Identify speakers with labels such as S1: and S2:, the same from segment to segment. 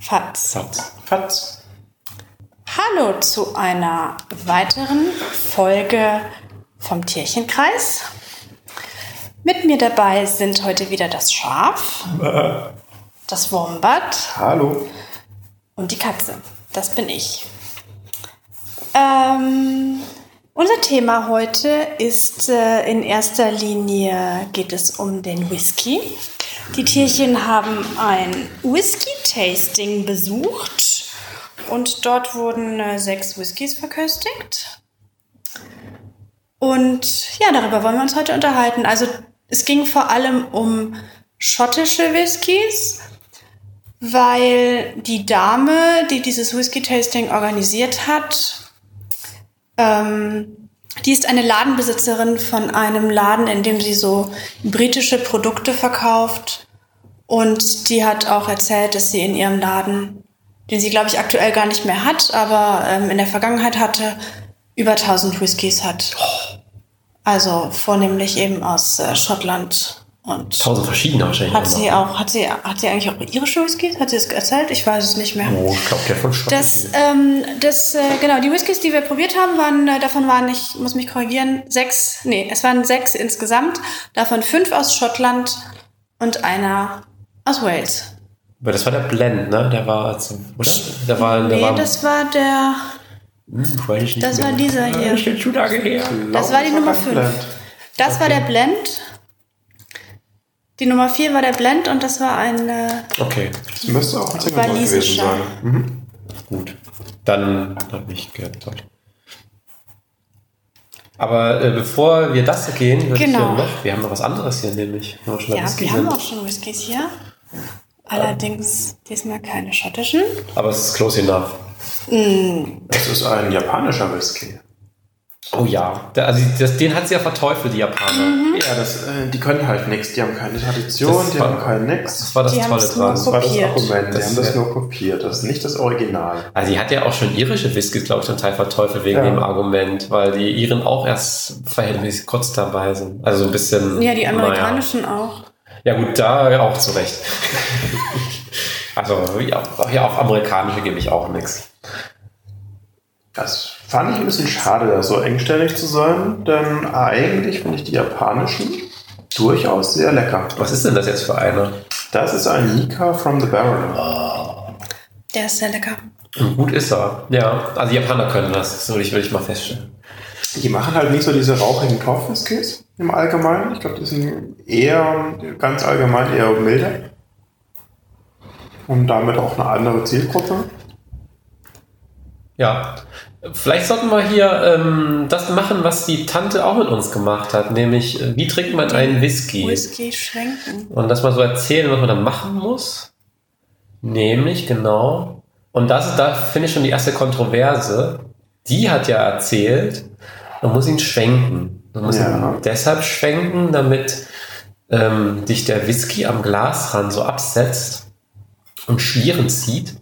S1: Fatz.
S2: Satz.
S3: Fatz.
S1: Hallo zu einer weiteren Folge vom Tierchenkreis. Mit mir dabei sind heute wieder das Schaf, das Wombat
S3: Hallo.
S1: und die Katze. Das bin ich. Ähm, unser Thema heute ist äh, in erster Linie geht es um den Whisky. Die Tierchen haben ein Whisky-Tasting besucht und dort wurden äh, sechs Whiskys verköstigt. Und ja, darüber wollen wir uns heute unterhalten. Also es ging vor allem um schottische Whiskys, weil die Dame, die dieses Whisky-Tasting organisiert hat, ähm, die ist eine Ladenbesitzerin von einem Laden, in dem sie so britische Produkte verkauft. Und die hat auch erzählt, dass sie in ihrem Laden, den sie, glaube ich, aktuell gar nicht mehr hat, aber ähm, in der Vergangenheit hatte, über 1000 Whiskys hat. Also vornehmlich eben aus äh, Schottland und
S2: Tausend verschiedene wahrscheinlich.
S1: hat sie auch, hat sie, hat sie eigentlich auch irische Whiskys? Hat sie es erzählt? Ich weiß es nicht mehr.
S2: Oh, ich glaube, der von Schottland.
S1: Das, ähm, das, äh, genau, die Whiskys, die wir probiert haben, waren, äh, davon waren, ich muss mich korrigieren, sechs, nee, es waren sechs insgesamt, davon fünf aus Schottland und einer aus Wales.
S2: Aber das war der Blend, ne? Der war, oder? Der war, der
S1: Nee,
S2: war,
S1: das war der,
S2: hm, weiß ich nicht
S1: das war dieser hier.
S2: Her.
S1: Das war die Nummer fünf. Das war der Blend. Die Nummer vier war der Blend und das war ein, äh,
S2: Okay,
S3: Das müsste auch ein Single Malt gewesen sein. Mhm.
S2: gut. Dann habe ich gehört. Toll. Aber äh, bevor wir das gehen, würde
S1: Genau.
S2: ich ja noch, wir haben noch was anderes hier, nämlich. Wir schon bei
S1: ja,
S2: Whisky
S1: wir haben auch schon Whiskys hier. Allerdings diesmal keine schottischen.
S2: Aber es ist close enough.
S3: Das ist ein japanischer Whisky.
S2: Oh ja, der, also das, den hat sie ja verteufelt, die Japaner.
S1: Mhm.
S3: Ja, das, äh, die können halt nichts. Die haben keine Tradition,
S2: Das
S3: die
S2: war-
S3: haben kein nix.
S2: Das war das
S1: Die
S2: Tolle dran.
S3: Das war das. Argument. Die
S2: Das
S3: haben das nur kopiert. Das ist nicht das Original.
S2: Also die hat ja auch schon irische Whiskys, glaube ich, zum Teil verteufelt wegen
S3: Ja.
S2: dem Argument, weil die Iren auch erst verhältnismäßig kurz dabei sind. Also so ein bisschen.
S1: Ja, die
S2: naja.
S1: amerikanischen auch.
S2: Ja gut, da auch zu Recht. also ja, auch, ja, auf amerikanische gebe ich auch nichts.
S3: Das fand ich ein bisschen schade, da so engstellig zu sein, denn eigentlich finde ich die japanischen durchaus sehr lecker.
S2: Was ist denn das jetzt für eine?
S3: Das ist ein Nika from the Barrel.
S1: Der ist sehr lecker.
S2: Und gut ist er. Ja, also die Japaner können das, das will ich, will ich mal feststellen.
S3: Die machen halt nicht so diese rauchigen Torfwhiskys im Allgemeinen. Ich glaube, die sind eher ganz allgemein eher milder. Und damit auch eine andere Zielgruppe.
S2: Ja, vielleicht sollten wir hier ähm, das machen, was die Tante auch mit uns gemacht hat, nämlich äh, wie trinkt man einen Whisky?
S1: Whisky schwenken.
S2: Und das mal so erzählen, was man dann machen muss. Nämlich, genau. Und das ist, da finde ich schon die erste Kontroverse. Die hat ja erzählt, man muss ihn schwenken. Man muss
S3: Ja.
S2: ihn deshalb schwenken, damit ähm, dich der Whisky am Glasrand so absetzt und Schlieren zieht.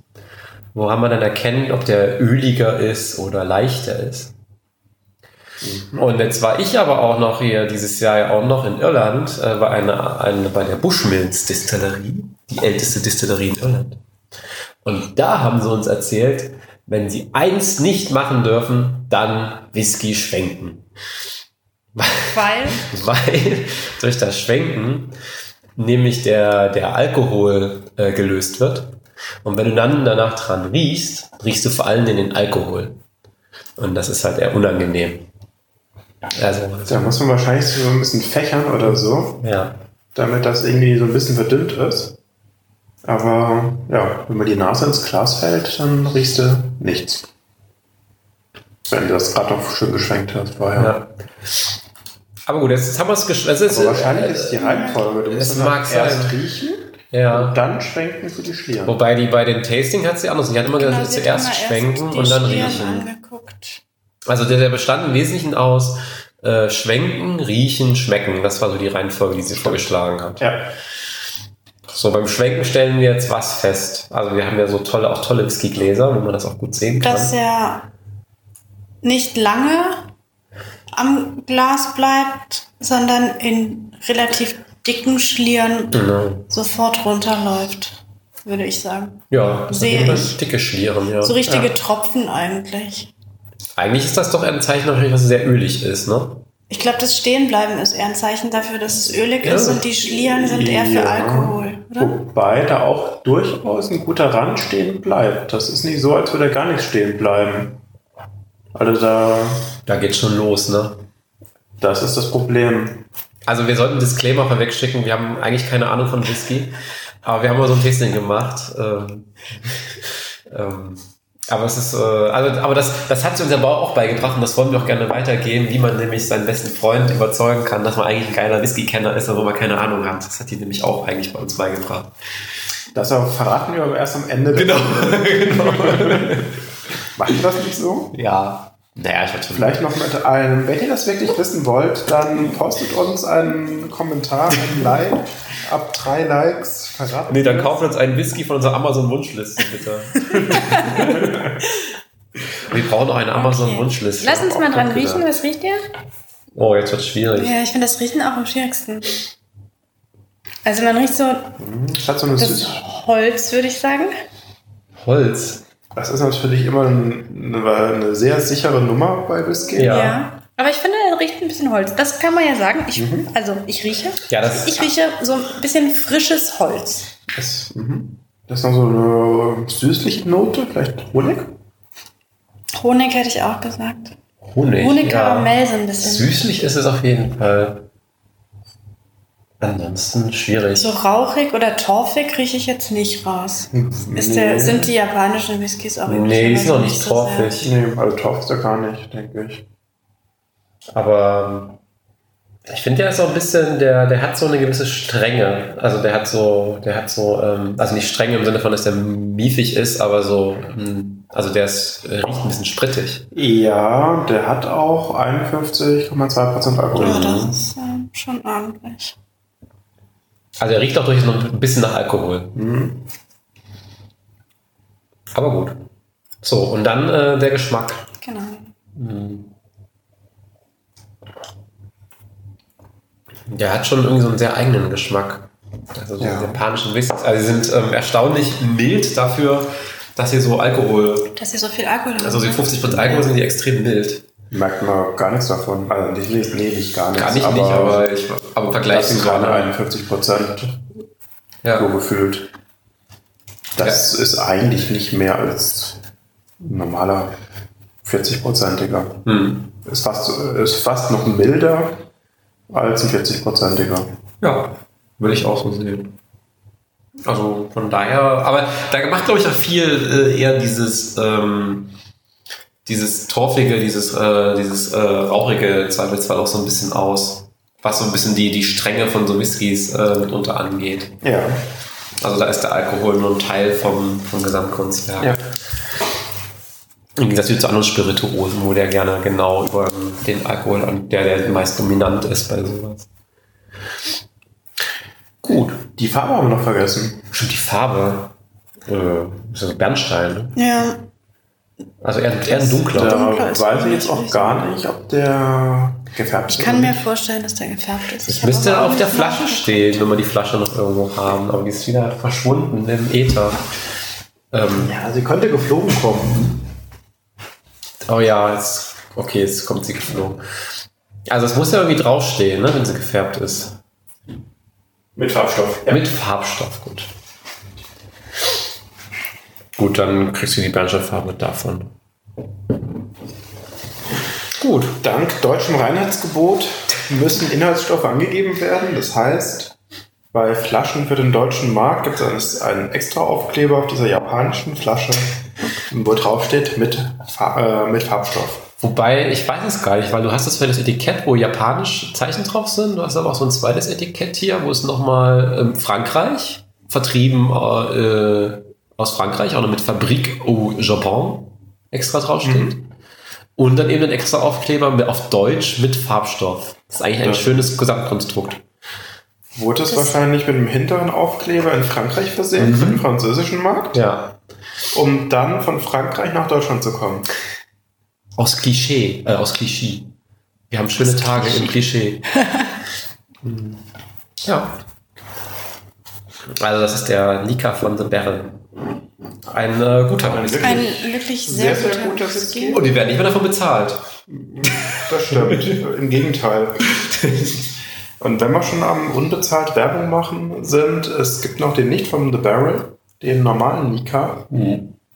S2: Woran man dann erkennt, ob der öliger ist oder leichter ist. Und jetzt war ich aber auch noch hier dieses Jahr ja auch noch in Irland äh, bei, einer, eine, bei der Bushmills Distillerie, die älteste Distillerie in Irland. Und da haben sie uns erzählt, wenn sie eins nicht machen dürfen, dann Whisky schwenken.
S1: Weil
S2: Weil durch das Schwenken nämlich der, der Alkohol äh, gelöst wird. Und wenn du dann danach dran riechst, riechst du vor allem den Alkohol. Und das ist halt eher unangenehm. Also,
S3: Da muss man wahrscheinlich so ein bisschen fächern oder so,
S2: ja.
S3: damit das irgendwie so ein bisschen verdünnt ist. Aber ja, wenn man die Nase ins Glas hält, dann riechst du nichts. Wenn du das gerade noch schön geschwenkt hast vorher.
S2: ja. Aber gut, jetzt haben wir es.
S3: Aber wahrscheinlich ist die Reihenfolge. Du
S2: es
S3: musst dann
S2: mag
S3: erst riechen
S2: Ja.
S3: und dann schwenken für die Schlieren.
S2: Wobei die bei den Tasting hat sie anders. Die hat immer
S1: genau,
S2: gesagt, zuerst
S1: immer erst
S2: schwenken
S1: die
S2: und dann
S1: Schlieren
S2: riechen.
S1: Angeguckt.
S2: Also der, der bestand im Wesentlichen aus äh, Schwenken, Riechen, Schmecken. Das war so die Reihenfolge, die sie vorgeschlagen hat.
S3: Ja.
S2: So, beim Schwenken stellen wir jetzt was fest. Also wir haben ja so tolle, auch tolle Whiskygläser, wo man das auch gut sehen kann.
S1: Dass er nicht lange am Glas bleibt, sondern in relativ dicken Schlieren
S2: Genau.
S1: sofort runterläuft. würde ich sagen.
S2: Ja, das
S1: Sehe ich.
S2: dicke Schlieren, ja.
S1: So richtige
S3: Ja.
S1: Tropfen eigentlich.
S2: Eigentlich ist das doch ein Zeichen dafür, dass es sehr ölig ist, ne?
S1: Ich glaube, das Stehenbleiben ist eher ein Zeichen dafür, dass es ölig
S2: Ja.
S1: ist und die Schlieren sind eher für. Alkohol, oder?
S3: Wobei da auch durchaus ein guter Rand stehen bleibt. Das ist nicht so, als würde gar nichts stehen bleiben. Also da,
S2: Da geht's schon los, ne?
S3: das ist das Problem.
S2: Also wir sollten Disclaimer vorwegschicken, wir haben eigentlich keine Ahnung von Whisky, aber wir haben mal so ein Tasting gemacht. Ähm, ähm, aber es ist, äh, also, aber das, das hat uns der Bau auch beigebracht und das wollen wir auch gerne weitergeben, wie man nämlich seinen besten Freund überzeugen kann, dass man eigentlich ein geiler Whisky-Kenner ist, aber man keine Ahnung hat. Das hat die nämlich auch eigentlich bei uns beigebracht.
S3: Das aber verraten wir aber erst am Ende.
S2: Genau.
S3: Folge. Machen wir das nicht so?
S2: Ja. Naja, ich hatte
S3: Vielleicht noch mit einem, wenn ihr das wirklich wissen wollt, dann postet uns einen Kommentar, ein Like. Ab drei Likes verraten.
S2: Nee, dann
S3: wir
S2: uns einen Whisky von unserer Amazon-Wunschliste, bitte. wir brauchen auch eine Amazon-Wunschliste.
S1: Lass uns mal dran riechen, was riecht ihr?
S2: Oh, jetzt wird schwierig.
S1: Ja, ich finde das Riechen auch am schwierigsten. Also man riecht so
S3: Das hat so eine
S1: das
S3: Süß.
S1: Holz, würde ich sagen.
S2: Holz.
S3: Das ist natürlich immer eine, eine sehr sichere Nummer bei Whisky.
S2: Ja.
S1: Aber ich finde, er riecht ein bisschen Holz. Das kann man ja sagen. Ich, Also ich rieche.
S2: Ja, das
S1: Ich rieche so ein bisschen frisches Holz.
S3: Das, mhm. das ist noch so eine süßliche Note, vielleicht Honig.
S1: Honig hätte ich auch gesagt.
S2: Honig.
S1: Honig,
S2: ja.
S1: Karamell so ein bisschen.
S2: Süßlich ist es auf jeden Fall. Ansonsten schwierig.
S1: So rauchig oder torfig rieche ich jetzt nicht raus. Ist der, sind die japanischen Whiskys auch
S2: Nee, die sind noch
S1: üblicherweise
S2: nicht
S1: so
S2: torfig.
S3: Nee, also Torf ist er gar nicht, denke ich.
S2: Aber ähm, ich finde, der ist so ein bisschen, der, der hat so eine gewisse Strenge. Also der hat so, der hat so, ähm, also nicht streng im Sinne von, dass der miefig ist, aber so, ähm, also der ist, äh, riecht ein bisschen sprittig.
S3: Ja, der hat auch 51,2% Alkohol.
S1: Ja, das ist äh, schon ordentlich.
S2: Also er riecht auch durchaus noch ein bisschen nach Alkohol.
S3: Mhm.
S2: Aber gut. So, und dann äh, der Geschmack.
S1: Genau.
S2: Der hat schon irgendwie so einen sehr eigenen Geschmack. Also so
S3: Ja.
S2: die japanischen Whiskys. Also sie sind ähm, erstaunlich mild dafür, dass sie so Alkohol,
S1: Dass sie so viel Alkohol haben.
S2: also die 50% Alkohol sind die extrem mild.
S3: Merkt man gar nichts davon. Also nicht, nicht, nee, nicht gar nichts.
S2: Gar nicht, nicht, aber ich aber im Vergleich
S3: das gerade
S2: anderen.
S3: 51% so
S2: Ja.
S3: gefühlt. Das ist eigentlich nicht mehr als ein normaler 40-prozentiger.
S2: Hm.
S3: Ist fast, ist fast noch milder als ein 40-prozentiger.
S2: ja, würde ich auch so sehen. Also von daher, aber da macht glaube ich auch viel äh, eher dieses ähm, dieses torfige, dieses äh, dieses äh, rauchige Zweifelsfall auch so ein bisschen aus, was so ein bisschen die die Strenge von so Whiskys äh, mitunter angeht.
S3: Ja.
S2: Also da ist der Alkohol nur ein Teil vom, vom Gesamtkunstwerk.
S3: ja.
S2: Im Gegensatz zu anderen Spirituosen, wo der gerne genau über den Alkohol, an der der meist dominant ist bei sowas. Gut.
S3: Die Farbe haben wir noch vergessen.
S2: Stimmt, die Farbe. Äh, ist das Bernstein, ne?
S1: Ja,
S2: Also eher, eher ein dunkler.
S3: Da
S1: Dunkler ist
S3: weiß ich jetzt auch gar nicht, ob der gefärbt ist.
S1: ich kann mir vorstellen, dass der gefärbt ist.
S2: Es
S1: Ich
S2: müsste auf der Flasche stehen, wenn wir die Flasche noch irgendwo haben. Aber die ist wieder verschwunden im Äther. Ähm,
S3: Ja, sie könnte geflogen kommen.
S2: oh ja, jetzt, okay, jetzt kommt sie geflogen. Also es muss ja irgendwie draufstehen, ne, wenn sie gefärbt ist.
S3: Mit Farbstoff. Ja.
S2: Mit Farbstoff, gut. Gut, dann kriegst du die Bernsteinfarbe davon. Gut.
S3: Dank deutschem Reinheitsgebot müssen Inhaltsstoffe angegeben werden. Das heißt, bei Flaschen für den deutschen Markt gibt es einen extra Aufkleber auf dieser japanischen Flasche, wo drauf steht mit, äh, mit Farbstoff.
S2: Wobei, ich weiß es gar nicht, weil du hast das für das Etikett, wo japanisch Zeichen drauf sind. Du hast aber auch so ein zweites Etikett hier, wo es nochmal ähm, Frankreich, vertrieben äh, aus Frankreich, auch noch mit Fabrik au Japon extra draufsteht. Und dann eben ein extra Aufkleber mit, auf Deutsch mit Farbstoff. Das ist eigentlich ein
S3: Ja.
S2: schönes Gesamtkonstrukt.
S3: Wurde es wahrscheinlich mit einem hinteren Aufkleber in Frankreich versehen, für den französischen Markt,
S2: Ja.
S3: um dann von Frankreich nach Deutschland zu kommen.
S2: Aus Klischee, äh, aus Klischee. Wir haben schöne Tage im Klischee. Ja. Also das ist der Nika von The Baron. Ein äh, guter
S3: Ein
S2: Whisky.
S1: Ein wirklich sehr,
S3: Sehr, sehr
S1: guter
S3: guter
S1: Whisky.
S2: Und die werden nicht mehr davon bezahlt.
S3: Das stimmt. Im Gegenteil. Und wenn wir schon am unbezahlt Werbung machen sind, es gibt noch den nicht vom The Barrel, den normalen Nika.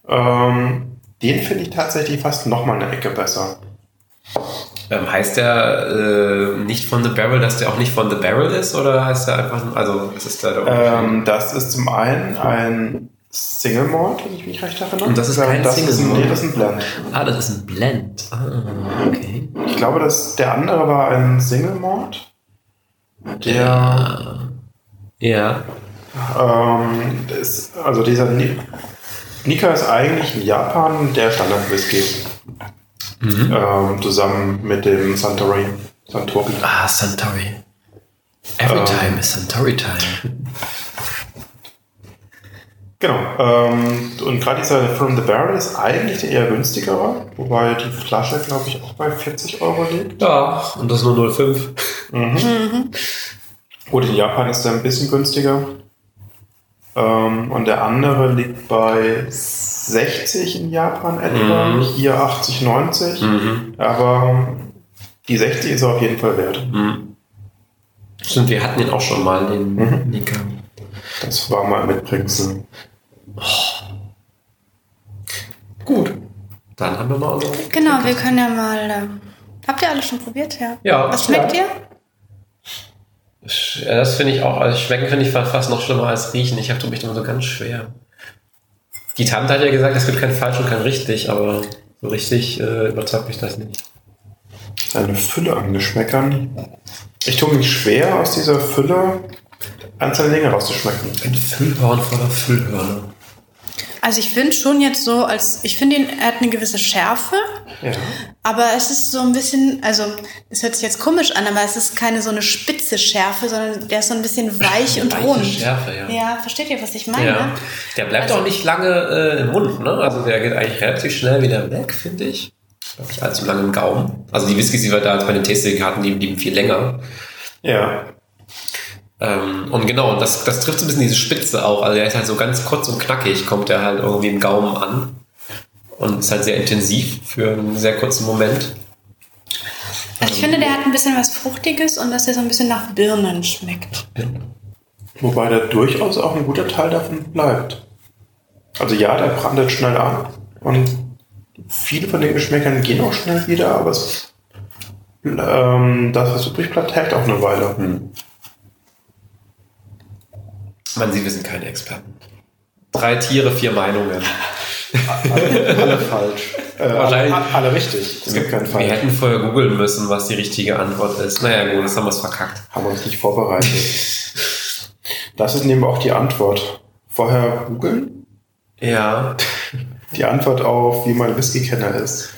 S3: Ähm, den finde ich tatsächlich fast noch mal eine Ecke besser.
S2: Ähm, heißt der äh, nicht von The Barrel, dass der auch nicht von The Barrel ist? Oder heißt der einfach, also was ist da der Unterschied?
S3: Ähm, das ist zum einen ein Single Malt, wenn ich mich recht erinnere.
S2: Und das ist kein
S3: das
S2: Single Malt.
S3: Nee, das ist ein Blend.
S2: ah, das ist ein Blend. Ah, okay.
S3: Ich glaube, dass der andere war ein Single Malt. Der
S2: Ja.
S3: Ähm, ist, also dieser Ni Nika ist eigentlich in Japan der Standard-Whisky. Ähm, zusammen mit dem Santori. Santori.
S2: Ah, Suntory. Every
S3: Ähm.
S2: time is Suntory time.
S3: Genau. Ähm, und gerade dieser From the Barrel ist eigentlich der eher günstigere, wobei die Flasche, glaube ich, auch bei 40 Euro liegt.
S2: Ja, und das nur 0,5.
S3: Gut, in Japan ist der ein bisschen günstiger. Ähm, und der andere liegt bei 60 in Japan etwa,
S2: Mhm.
S3: hier 80, 90.
S2: Mhm.
S3: Aber die 60 ist er auf jeden Fall wert.
S2: Mhm. Stimmt, wir hatten den auch schon mal, den
S3: Mhm.
S2: Nika.
S3: Das war mal mitbringsel.
S2: Gut. Dann haben wir mal unsere.
S1: Genau, wir können ja mal. Äh, habt ihr alle schon probiert? Ja.
S2: Ja.
S1: Was schmeckt
S2: Ja.
S1: ihr?
S2: Ja, das finde ich auch, also schmecken finde ich fast noch schlimmer als riechen. Ich habe mich immer so ganz schwer. Die Tante hat ja gesagt, es gibt kein falsch und kein richtig, aber so richtig äh, überzeugt mich das nicht.
S3: Eine Fülle an Geschmäckern. Ich tue mich schwer, aus dieser Fülle einzelne Dinge rauszuschmecken.
S2: Ein Füllhorn voller Füllhörner.
S1: Also ich finde schon jetzt so, als ich finde, ihn- er hat eine gewisse Schärfe,
S3: Ja.
S1: aber es ist so ein bisschen, also es hört sich jetzt komisch an, aber es ist keine so eine spitze Schärfe, sondern der ist so ein bisschen weich und
S2: Weiche
S1: rund.
S2: Schärfe, ja.
S1: Ja, versteht ihr, was ich meine?
S2: Ja. Der bleibt
S1: Also-
S2: auch nicht lange äh, im Mund, ne? Also der geht eigentlich relativ schnell wieder weg, finde ich. Bleibt nicht allzu lange im Gaumen. Also die Whiskys, die wir da bei den Tasting hatten, die blieben viel länger.
S3: Ja.
S2: Ähm, und genau, das, das trifft so ein bisschen diese Spitze auch. Also der ist halt so ganz kurz und knackig, kommt der halt irgendwie im Gaumen an. Und ist halt sehr intensiv für einen sehr kurzen Moment.
S1: Also ich finde, der hat ein bisschen was Fruchtiges und dass der so ein bisschen nach Birnen schmeckt.
S3: Wobei da durchaus auch ein guter Teil davon bleibt. Also ja, der brandet schnell an und viele von den Geschmäckern gehen auch schnell wieder, aber es, ähm, das, was übrig bleibt, hält auch eine Weile.
S2: Man sieht, wir sind keine Experten. Drei Tiere, vier Meinungen.
S3: Alle, alle falsch. Äh, alle,
S2: Wahrscheinlich-
S3: alle richtig. Es gibt keinen
S2: Wir
S3: Fall.
S2: hätten vorher googeln müssen, was die richtige Antwort ist. Naja, gut, das haben wir es verkackt.
S3: Haben wir uns nicht vorbereitet. Das ist nämlich auch die Antwort. Vorher googeln.
S2: Ja.
S3: Die Antwort auf, wie mein Whisky-Kenner ist.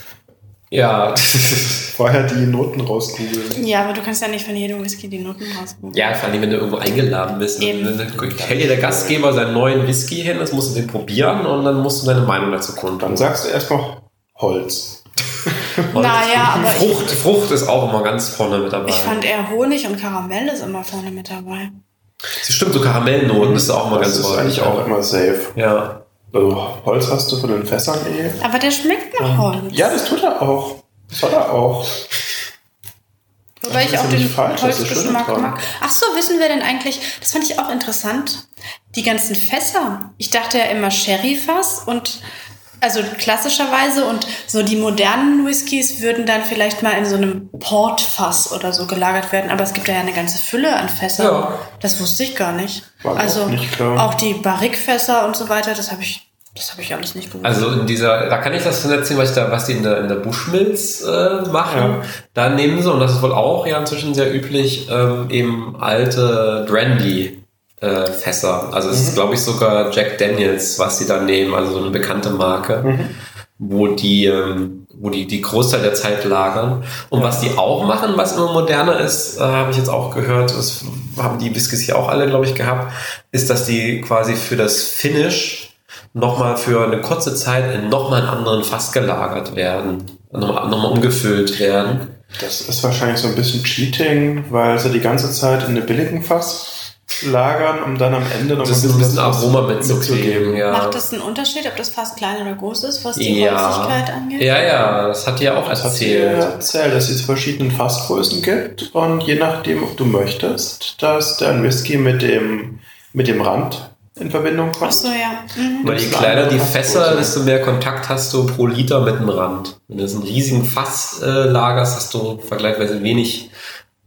S2: Ja.
S3: Vorher die Noten rausgoogeln.
S1: Ja, aber du kannst ja nicht von jedem Whisky die Noten rausgucken.
S2: Ja, vor allem, wenn du irgendwo eingeladen bist.
S1: Eben.
S2: Dann hält dir der Gastgeber seinen neuen Whisky hin, das musst du den probieren und dann musst du deine Meinung dazu kundtun.
S3: Dann sagst du erstmal Holz.
S2: Und
S1: Naja, aber ich,
S2: Frucht, Frucht ist auch immer ganz vorne mit dabei.
S1: ich fand eher Honig und Karamell ist immer vorne mit dabei.
S2: Stimmt, so Karamellnoten ist auch immer
S3: Das
S2: ganz
S3: ist
S2: vorne.
S3: eigentlich auch immer safe.
S2: Ja.
S3: Also Holz hast du von den Fässern eh.
S1: Aber der schmeckt nach Holz.
S3: Ja, das tut er auch. Das soll er auch.
S1: Wobei
S3: Das
S1: ich auch den
S3: falsch,
S1: Holzgeschmack mag. Ach so, wissen wir denn eigentlich, das fand ich auch interessant, die ganzen Fässer. Ich dachte ja immer Sherryfass und also klassischerweise und so die modernen Whiskys würden dann vielleicht mal in so einem Portfass oder so gelagert werden, aber es gibt ja eine ganze Fülle an Fässern.
S2: Ja.
S1: Das wusste ich gar nicht.
S3: War
S1: also
S3: auch nicht klar.
S1: auch die Barrique-Fässer und so weiter, das habe ich, das habe ich alles nicht gewusst.
S2: Also in dieser, da kann ich das erzählen, was, ich da, was die in der, in der Bushmills äh, machen.
S3: Ja.
S2: Da nehmen sie, und das ist wohl auch ja inzwischen sehr üblich, ähm, eben alte Brandy. Äh, Fässer. Also es ist, glaube ich, sogar Jack Daniels, was sie da nehmen, also so eine bekannte Marke, wo die, ähm, wo die die Großteil der Zeit lagern. Und was die auch machen, was immer moderner ist, äh, habe ich jetzt auch gehört, das haben die Whiskys hier auch alle, glaube ich, gehabt, ist, dass die quasi für das Finish nochmal für eine kurze Zeit in nochmal einen anderen Fass gelagert werden, nochmal noch mal umgefüllt werden.
S3: Das ist wahrscheinlich so ein bisschen Cheating, weil sie die ganze Zeit in einem billigen Fass lagern, um dann am Ende noch
S2: Das ist ein bisschen Aroma mitzugeben, ja.
S1: Macht das einen Unterschied, ob das Fass klein oder groß ist, was die
S2: ja.
S1: Holzigkeit angeht?
S2: Ja, ja, das hat die ja auch
S3: Das hat
S2: erzählt.
S3: erzählt, dass es verschiedene Fassgrößen gibt und je nachdem, ob du möchtest, dass dein Whisky mit dem, mit dem Rand in Verbindung
S1: Ach
S3: kommt.
S1: so, ja. Mhm.
S2: Weil je kleiner die Fässer, desto mehr Kontakt hast du pro Liter mit dem Rand. Wenn du jetzt einen riesigen Fass äh, lagerst, hast du vergleichsweise wenig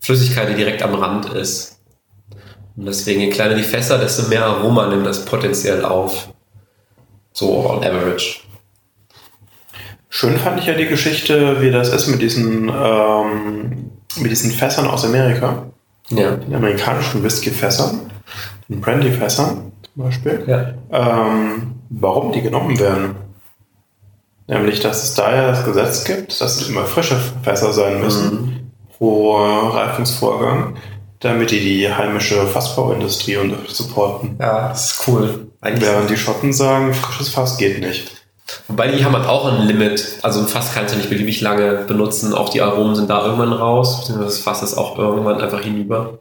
S2: Flüssigkeit, die direkt am Rand ist. Und deswegen, je kleiner die Fässer, desto mehr Aroma nimmt das potenziell auf. So on average.
S3: Schön fand ich ja die Geschichte, wie das ist mit diesen, ähm, mit diesen Fässern aus Amerika,
S2: Ja.
S3: den amerikanischen Whisky-Fässern, den Brandy-Fässern zum Beispiel.
S2: Ja.
S3: ähm, warum die genommen werden. Nämlich, dass es da ja das Gesetz gibt, dass es immer frische Fässer sein müssen pro Reifungsvorgang, damit die die heimische Fassbauindustrie unter supporten.
S2: Ja, das ist cool. Eigentlich
S3: Während die Schotten sagen, frisches Fass geht nicht.
S2: Wobei die haben halt auch ein Limit. Also ein Fass kannst du nicht beliebig lange benutzen. Auch die Aromen sind da irgendwann raus. Das Fass ist auch irgendwann einfach hinüber.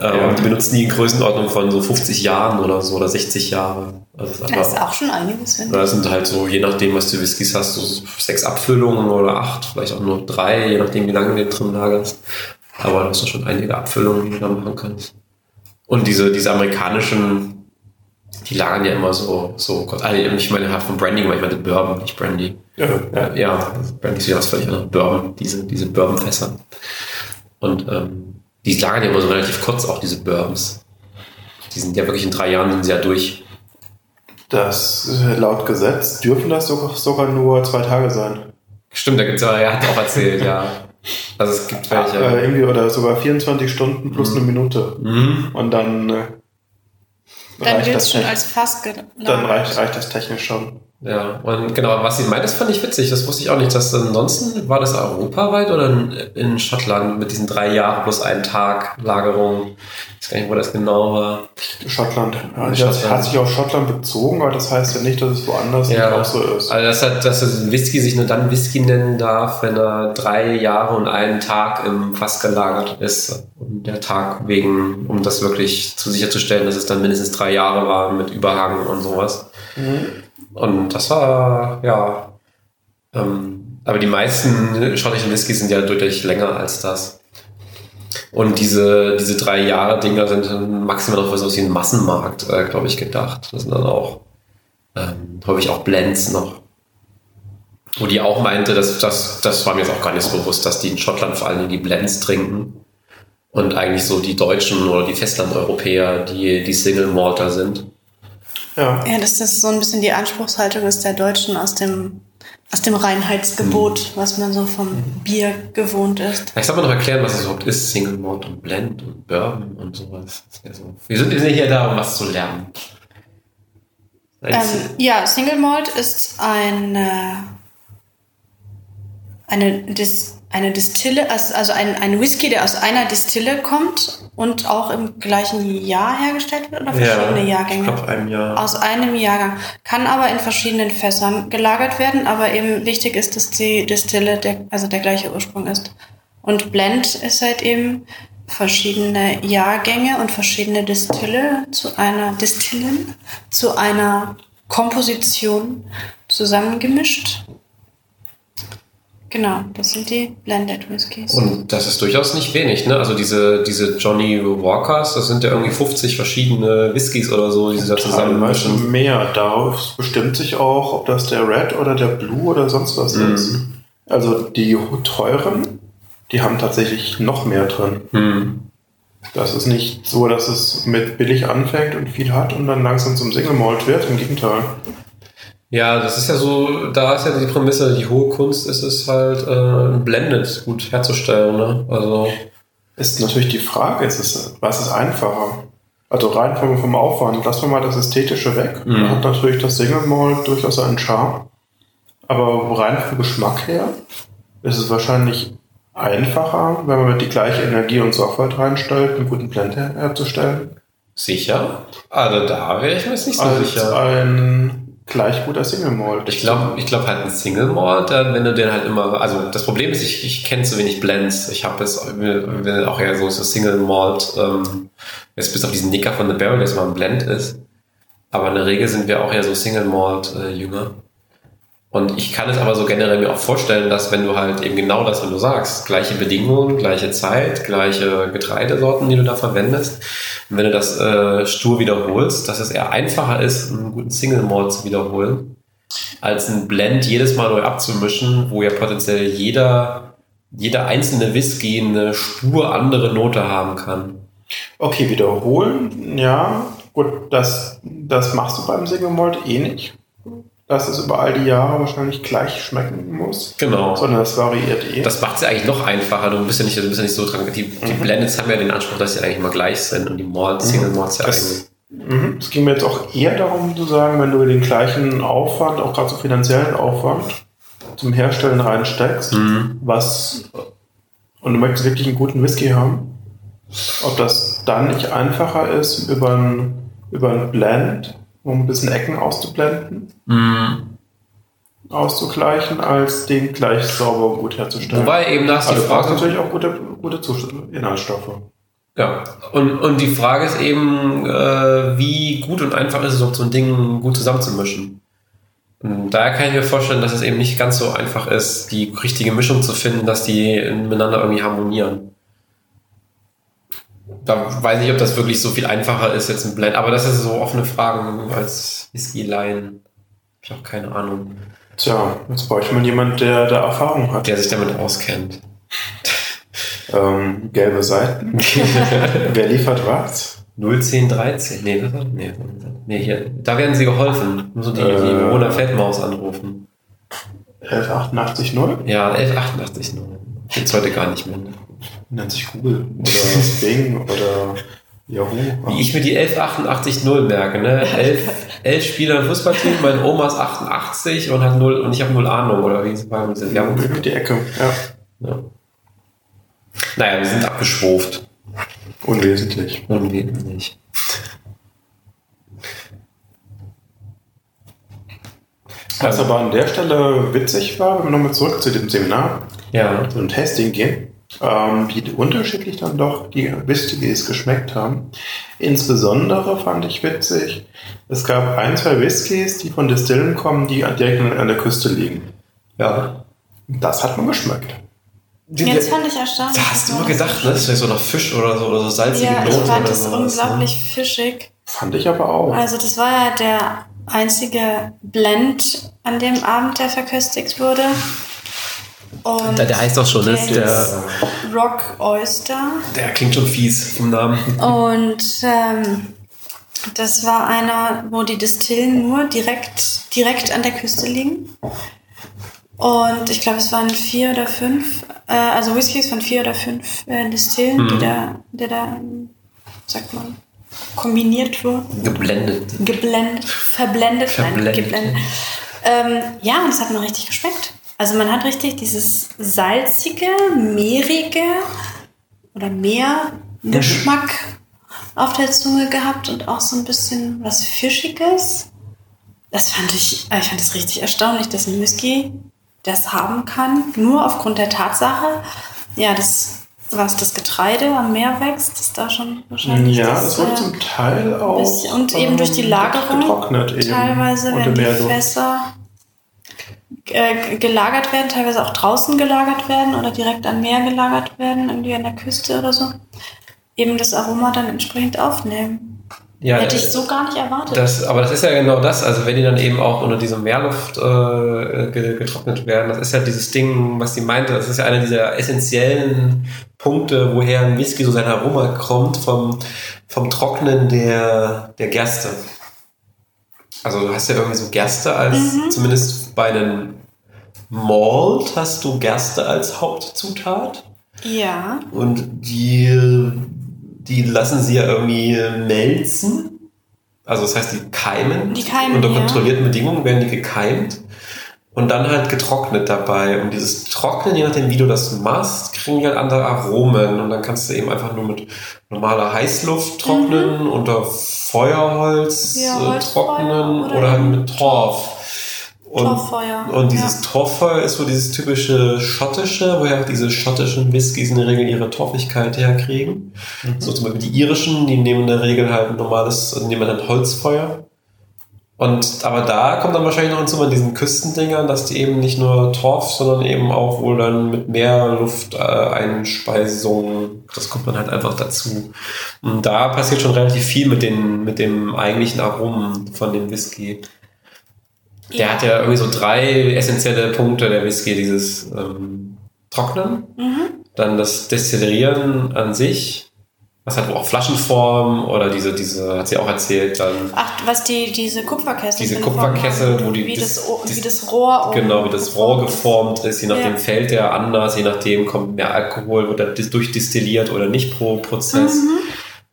S2: Ähm,
S3: Ja.
S2: Die benutzen die in Größenordnung von so 50 Jahren oder so oder 60 Jahre. Also das ist
S1: Das ist auch schon einiges, finde
S2: das sind halt so, je nachdem, was du Whiskys hast, so sechs Abfüllungen oder acht, vielleicht auch nur drei, je nachdem, wie lange du den drin lagerst. Aber das sind schon einige Abfüllungen, die du da machen kannst. Und diese, diese amerikanischen, die lagern ja immer so, so, Gott, ah, ich meine, ich habe von Brandy, aber ich meine Bourbon, nicht Brandy.
S3: Ja,
S2: Ja, ja Brandy ist ja was völlig anderes. Bourbon, diese, diese Bourbonfässer. Und ähm, die lagern ja immer so relativ kurz, auch diese Bourbons. Die sind ja wirklich in drei Jahren sind sie ja durch.
S3: Das äh, laut Gesetz dürfen das sogar, sogar nur zwei Tage sein.
S2: Stimmt, da gibt's ja, er hat auch erzählt, ja. Also es gibt welche.
S3: Äh, irgendwie oder sogar 24 Stunden plus eine Minute.
S2: Mhm.
S3: Und dann, äh,
S1: Dann
S3: das
S1: es schon als Fass gelagert.
S3: dann reicht, reicht das technisch schon.
S2: Ja, und genau, was sie meint, das fand ich witzig. Das wusste ich auch nicht. Dass ansonsten war das europaweit oder in, in Schottland mit diesen drei Jahre plus einen Tag Lagerung. Ich weiß gar nicht, wo das genau war.
S3: Schottland. Ja, das
S2: Schottland.
S3: hat sich auf Schottland bezogen, aber das heißt ja nicht, dass es woanders
S2: Ja.
S3: nicht auch so ist.
S2: Also das hat, dass es Whisky sich nur dann Whisky nennen darf, wenn er drei Jahre und einen Tag im Fass gelagert ist. Und der Tag wegen, um das wirklich zu sicherzustellen, dass es dann mindestens drei Jahre war mit Überhang und sowas. Und das war, ja. Ähm, aber die meisten schottischen Whiskys sind ja deutlich länger als das. Und diese, diese drei Jahre Dinger sind dann maximal noch für so wie ein Massenmarkt, äh, glaube ich, gedacht. Das sind dann auch, ähm, ich auch Blends noch. Wo die auch meinte, dass, das, das war mir jetzt auch gar nicht so bewusst, dass die in Schottland vor allem die Blends trinken. Und eigentlich so die Deutschen oder die Festlandeuropäer, die, die Single Malter sind.
S3: Ja.
S1: Ja, dass das so ein bisschen die Anspruchshaltung ist der Deutschen aus dem, aus dem Reinheitsgebot, was man so vom Bier gewohnt ist.
S2: Ich soll mal noch erklären, was es überhaupt ist, Single Malt und Blend und Bourbon und sowas. Ja so. Wir sind sind hier da, um was zu lernen.
S1: Ähm, ja, Single Malt ist eine, eine, Dis, eine Distille, also ein, ein Whisky, der aus einer Distille kommt und auch im gleichen Jahr hergestellt wird oder verschiedene
S2: ich
S1: Jahrgänge?
S2: glaube einem Jahr.
S1: Aus einem Jahrgang. Kann aber in verschiedenen Fässern gelagert werden, aber eben wichtig ist, dass die Distille der, also der gleiche Ursprung ist. Und Blend ist halt eben verschiedene Jahrgänge und verschiedene Distille zu einer Distillen zu einer Komposition zusammengemischt. Genau, das sind die Blended Whiskys.
S2: Und das ist durchaus nicht wenig, ne? Also diese, diese Johnny Walkers, das sind ja irgendwie 50 verschiedene Whiskys oder so, die sie da zusammenmischen.
S3: Teilweise mehr. Darauf bestimmt sich auch, ob das der Red oder der Blue oder sonst was
S2: Mhm.
S3: ist. Also die teuren, die haben tatsächlich noch mehr drin.
S2: Hm.
S3: Das ist nicht so, dass es mit billig anfängt und viel hat und dann langsam zum Single Malt wird. Im Gegenteil.
S2: Ja, das ist ja so, da ist ja die Prämisse, die hohe Kunst ist es halt, äh, blended gut herzustellen, ne? Also,
S3: Ist natürlich die Frage, ist es, was ist einfacher? Also rein vom, vom Aufwand, lassen wir mal das Ästhetische weg.
S2: Mhm.
S3: Da hat natürlich das Single Malt durchaus einen Charme. Aber rein vom Geschmack her ist es wahrscheinlich einfacher, wenn man die gleiche Energie und Sorgfalt reinstellt, einen guten Blend her herzustellen,
S2: sicher? Also da wäre ich mir jetzt nicht so
S3: als
S2: sicher.
S3: ein gleich gut als Single Malt.
S2: Ich glaube ich glaub halt ein Single Malt, wenn du den halt immer, also das Problem ist, ich, ich kenne zu wenig Blends. Ich habe es auch eher so, so Single Malt, ähm, jetzt bis auf diesen Nicker von The Barrel, der mal ein Blend ist. Aber in der Regel sind wir auch eher so Single Malt äh, Jünger. Und ich kann es aber so generell mir auch vorstellen, dass wenn du halt eben genau das, wenn du sagst, gleiche Bedingungen, gleiche Zeit, gleiche Getreidesorten, die du da verwendest, wenn du das äh, stur wiederholst, dass es eher einfacher ist, einen guten Single Malt zu wiederholen, als ein Blend jedes Mal neu abzumischen, wo ja potenziell jeder, jeder einzelne Whisky eine stur andere Note haben kann.
S3: Okay, wiederholen, ja. Gut, das, das machst du beim Single Malt eh nicht dass es über all die Jahre wahrscheinlich gleich schmecken muss.
S2: Genau.
S3: Sondern es variiert eh.
S2: Das macht es ja eigentlich noch einfacher. Du bist ja nicht, du bist ja nicht so dran. Die, die mhm. Blendeds haben ja den Anspruch, dass sie eigentlich immer gleich sind und die Malt, mhm. Single Malts ja eigentlich.
S3: Mhm. Es ging mir jetzt auch eher darum zu sagen, wenn du den gleichen Aufwand, auch gerade so finanziellen Aufwand, zum Herstellen reinsteckst, mhm. was und du möchtest wirklich einen guten Whisky haben, ob das dann nicht einfacher ist, über ein, über ein Blend um ein bisschen Ecken auszublenden, mhm. auszugleichen, als den gleich sauber und gut herzustellen.
S2: Wobei eben nach
S3: also die Frage natürlich auch gute, gute Inhaltsstoffe.
S2: Ja, und, und die Frage ist eben, äh, wie gut und einfach ist es, auch so ein Ding gut zusammenzumischen. Und daher kann ich mir vorstellen, dass es eben nicht ganz so einfach ist, die richtige Mischung zu finden, dass die miteinander irgendwie harmonieren da weiß ich, ob das wirklich so viel einfacher ist jetzt ein Blend. Aber das ist so offene Fragen als Whisky-Laien. Hab ich auch keine Ahnung.
S3: Tja, jetzt bräuchte man jemand, der da Erfahrung hat.
S2: Der sich damit auskennt.
S3: ähm, gelbe Seiten. Wer liefert was?
S2: 01013. Nee, was nee, nee, hier. Da werden sie geholfen. Muss die, äh, die Bewohner Feldmaus anrufen.
S3: 1188
S2: Ja, 1188 Gibt's heute gar nicht mehr. Ne?
S3: nennt sich Google oder Bing oder Yahoo.
S2: Wie ich mir die 11880 merke, ne? Elf, elf Spieler im Fußballteam, mein Oma ist 88 und hat null und ich habe null Ahnung, oder wie war
S3: mit der Werbung? Über die Ecke, ja. ja.
S2: Naja, wir sind abgeschwuft.
S3: Unwesentlich.
S2: Unwesentlich.
S3: Was aber an der Stelle witzig war, wenn wir nochmal zurück zu dem Seminar,
S2: ja.
S3: einem Testing gehen, ähm, wie unterschiedlich dann doch die Whiskys geschmeckt haben. Insbesondere fand ich witzig, es gab ein, zwei Whiskys, die von Distillen kommen, die direkt an der Küste liegen.
S2: Ja.
S3: Das hat man geschmeckt.
S1: Jetzt fand ich erstaunlich.
S2: Da hast du immer gedacht, ne? Das wäre so nach Fisch oder so, oder so salzige
S1: Ja, ich fand das unglaublich ne? fischig.
S3: Fand ich aber auch.
S1: Also das war ja der einzige Blend an dem Abend, der verköstigt wurde.
S2: Und der, der heißt auch schon, ist der
S1: Rock Oyster.
S2: Der klingt schon fies vom Namen.
S1: Und ähm, das war einer, wo die Distillen nur direkt, direkt an der Küste liegen. Und ich glaube, es waren vier oder fünf, äh, also Whiskys von vier oder fünf äh, Distillen, mhm. die da, die da, sagt man, kombiniert wurden.
S2: Geblendet.
S1: Geblendet, verblendet, verblendet. nein, geblendet. Ähm, ja, und es hat mir richtig geschmeckt. Also man hat richtig dieses salzige, meerige oder Meergeschmack auf der Zunge gehabt und auch so ein bisschen was Fischiges. Das fand ich, ich fand es richtig erstaunlich, dass ein Whisky das haben kann, nur aufgrund der Tatsache, ja, dass was das Getreide am Meer wächst, ist da schon wahrscheinlich.
S3: Ja, das, das wird äh, zum Teil auch.
S1: Bisschen, und eben durch die Lagerung.
S3: Getrocknet eben.
S1: Teilweise werden die Fässer äh, gelagert werden, teilweise auch draußen gelagert werden oder direkt am Meer gelagert werden, irgendwie an der Küste oder so, eben das Aroma dann entsprechend aufnehmen. Ja, Hätte ich so gar nicht erwartet.
S2: Das, aber das ist ja genau das. Also wenn die dann eben auch unter diesem Meerluft äh, getrocknet werden, das ist ja dieses Ding, was sie meinte, das ist ja einer dieser essentiellen Punkte, woher ein Whisky so sein Aroma kommt, vom, vom Trocknen der, der Gerste. Also du hast ja irgendwie so Gerste als, mhm. zumindest bei einem Malt hast du Gerste als Hauptzutat.
S1: Ja.
S2: Und die, die lassen sie ja irgendwie melzen. Also das heißt, die keimen.
S1: Die keimen,
S2: Unter kontrollierten ja. Bedingungen werden die gekeimt. und dann halt getrocknet dabei. Und dieses Trocknen, je nachdem, wie du das machst, kriegen die halt andere Aromen. Und dann kannst du eben einfach nur mit normaler Heißluft trocknen, mhm. unter Feuerholz ja, äh, trocknen oder, oder halt mit Torf. Und, Torffeuer. Und dieses ja. Torffeuer ist so dieses typische schottische, woher auch diese schottischen Whiskys in der Regel ihre Torfigkeit herkriegen. Mhm. So zum Beispiel die irischen, die nehmen in der Regel halt ein normales, nehmen halt Holzfeuer. Und aber da kommt dann wahrscheinlich noch hinzu bei diesen Küstendingern, dass die eben nicht nur Torf, sondern eben auch wohl dann mit mehr Lufteinspeisung, das kommt dann halt einfach dazu. Und da passiert schon relativ viel mit den, mit dem eigentlichen Aromen von dem Whisky. Der ja. hat ja irgendwie so drei essentielle Punkte, der Whisky, dieses ähm, Trocknen, mhm. dann das Destillieren an sich was hat auch Flaschenform oder diese, diese, hat sie auch erzählt dann.
S1: Ach, was die, diese Kupferkessel.
S2: Diese Kupferkessel, wo die.
S1: Wie das, das, wie das Rohr.
S2: Genau, wie das Rohr geformt ist, je nachdem ja. fällt der anders, je nachdem kommt mehr Alkohol, wird er durchdestilliert oder nicht pro Prozess. Mhm.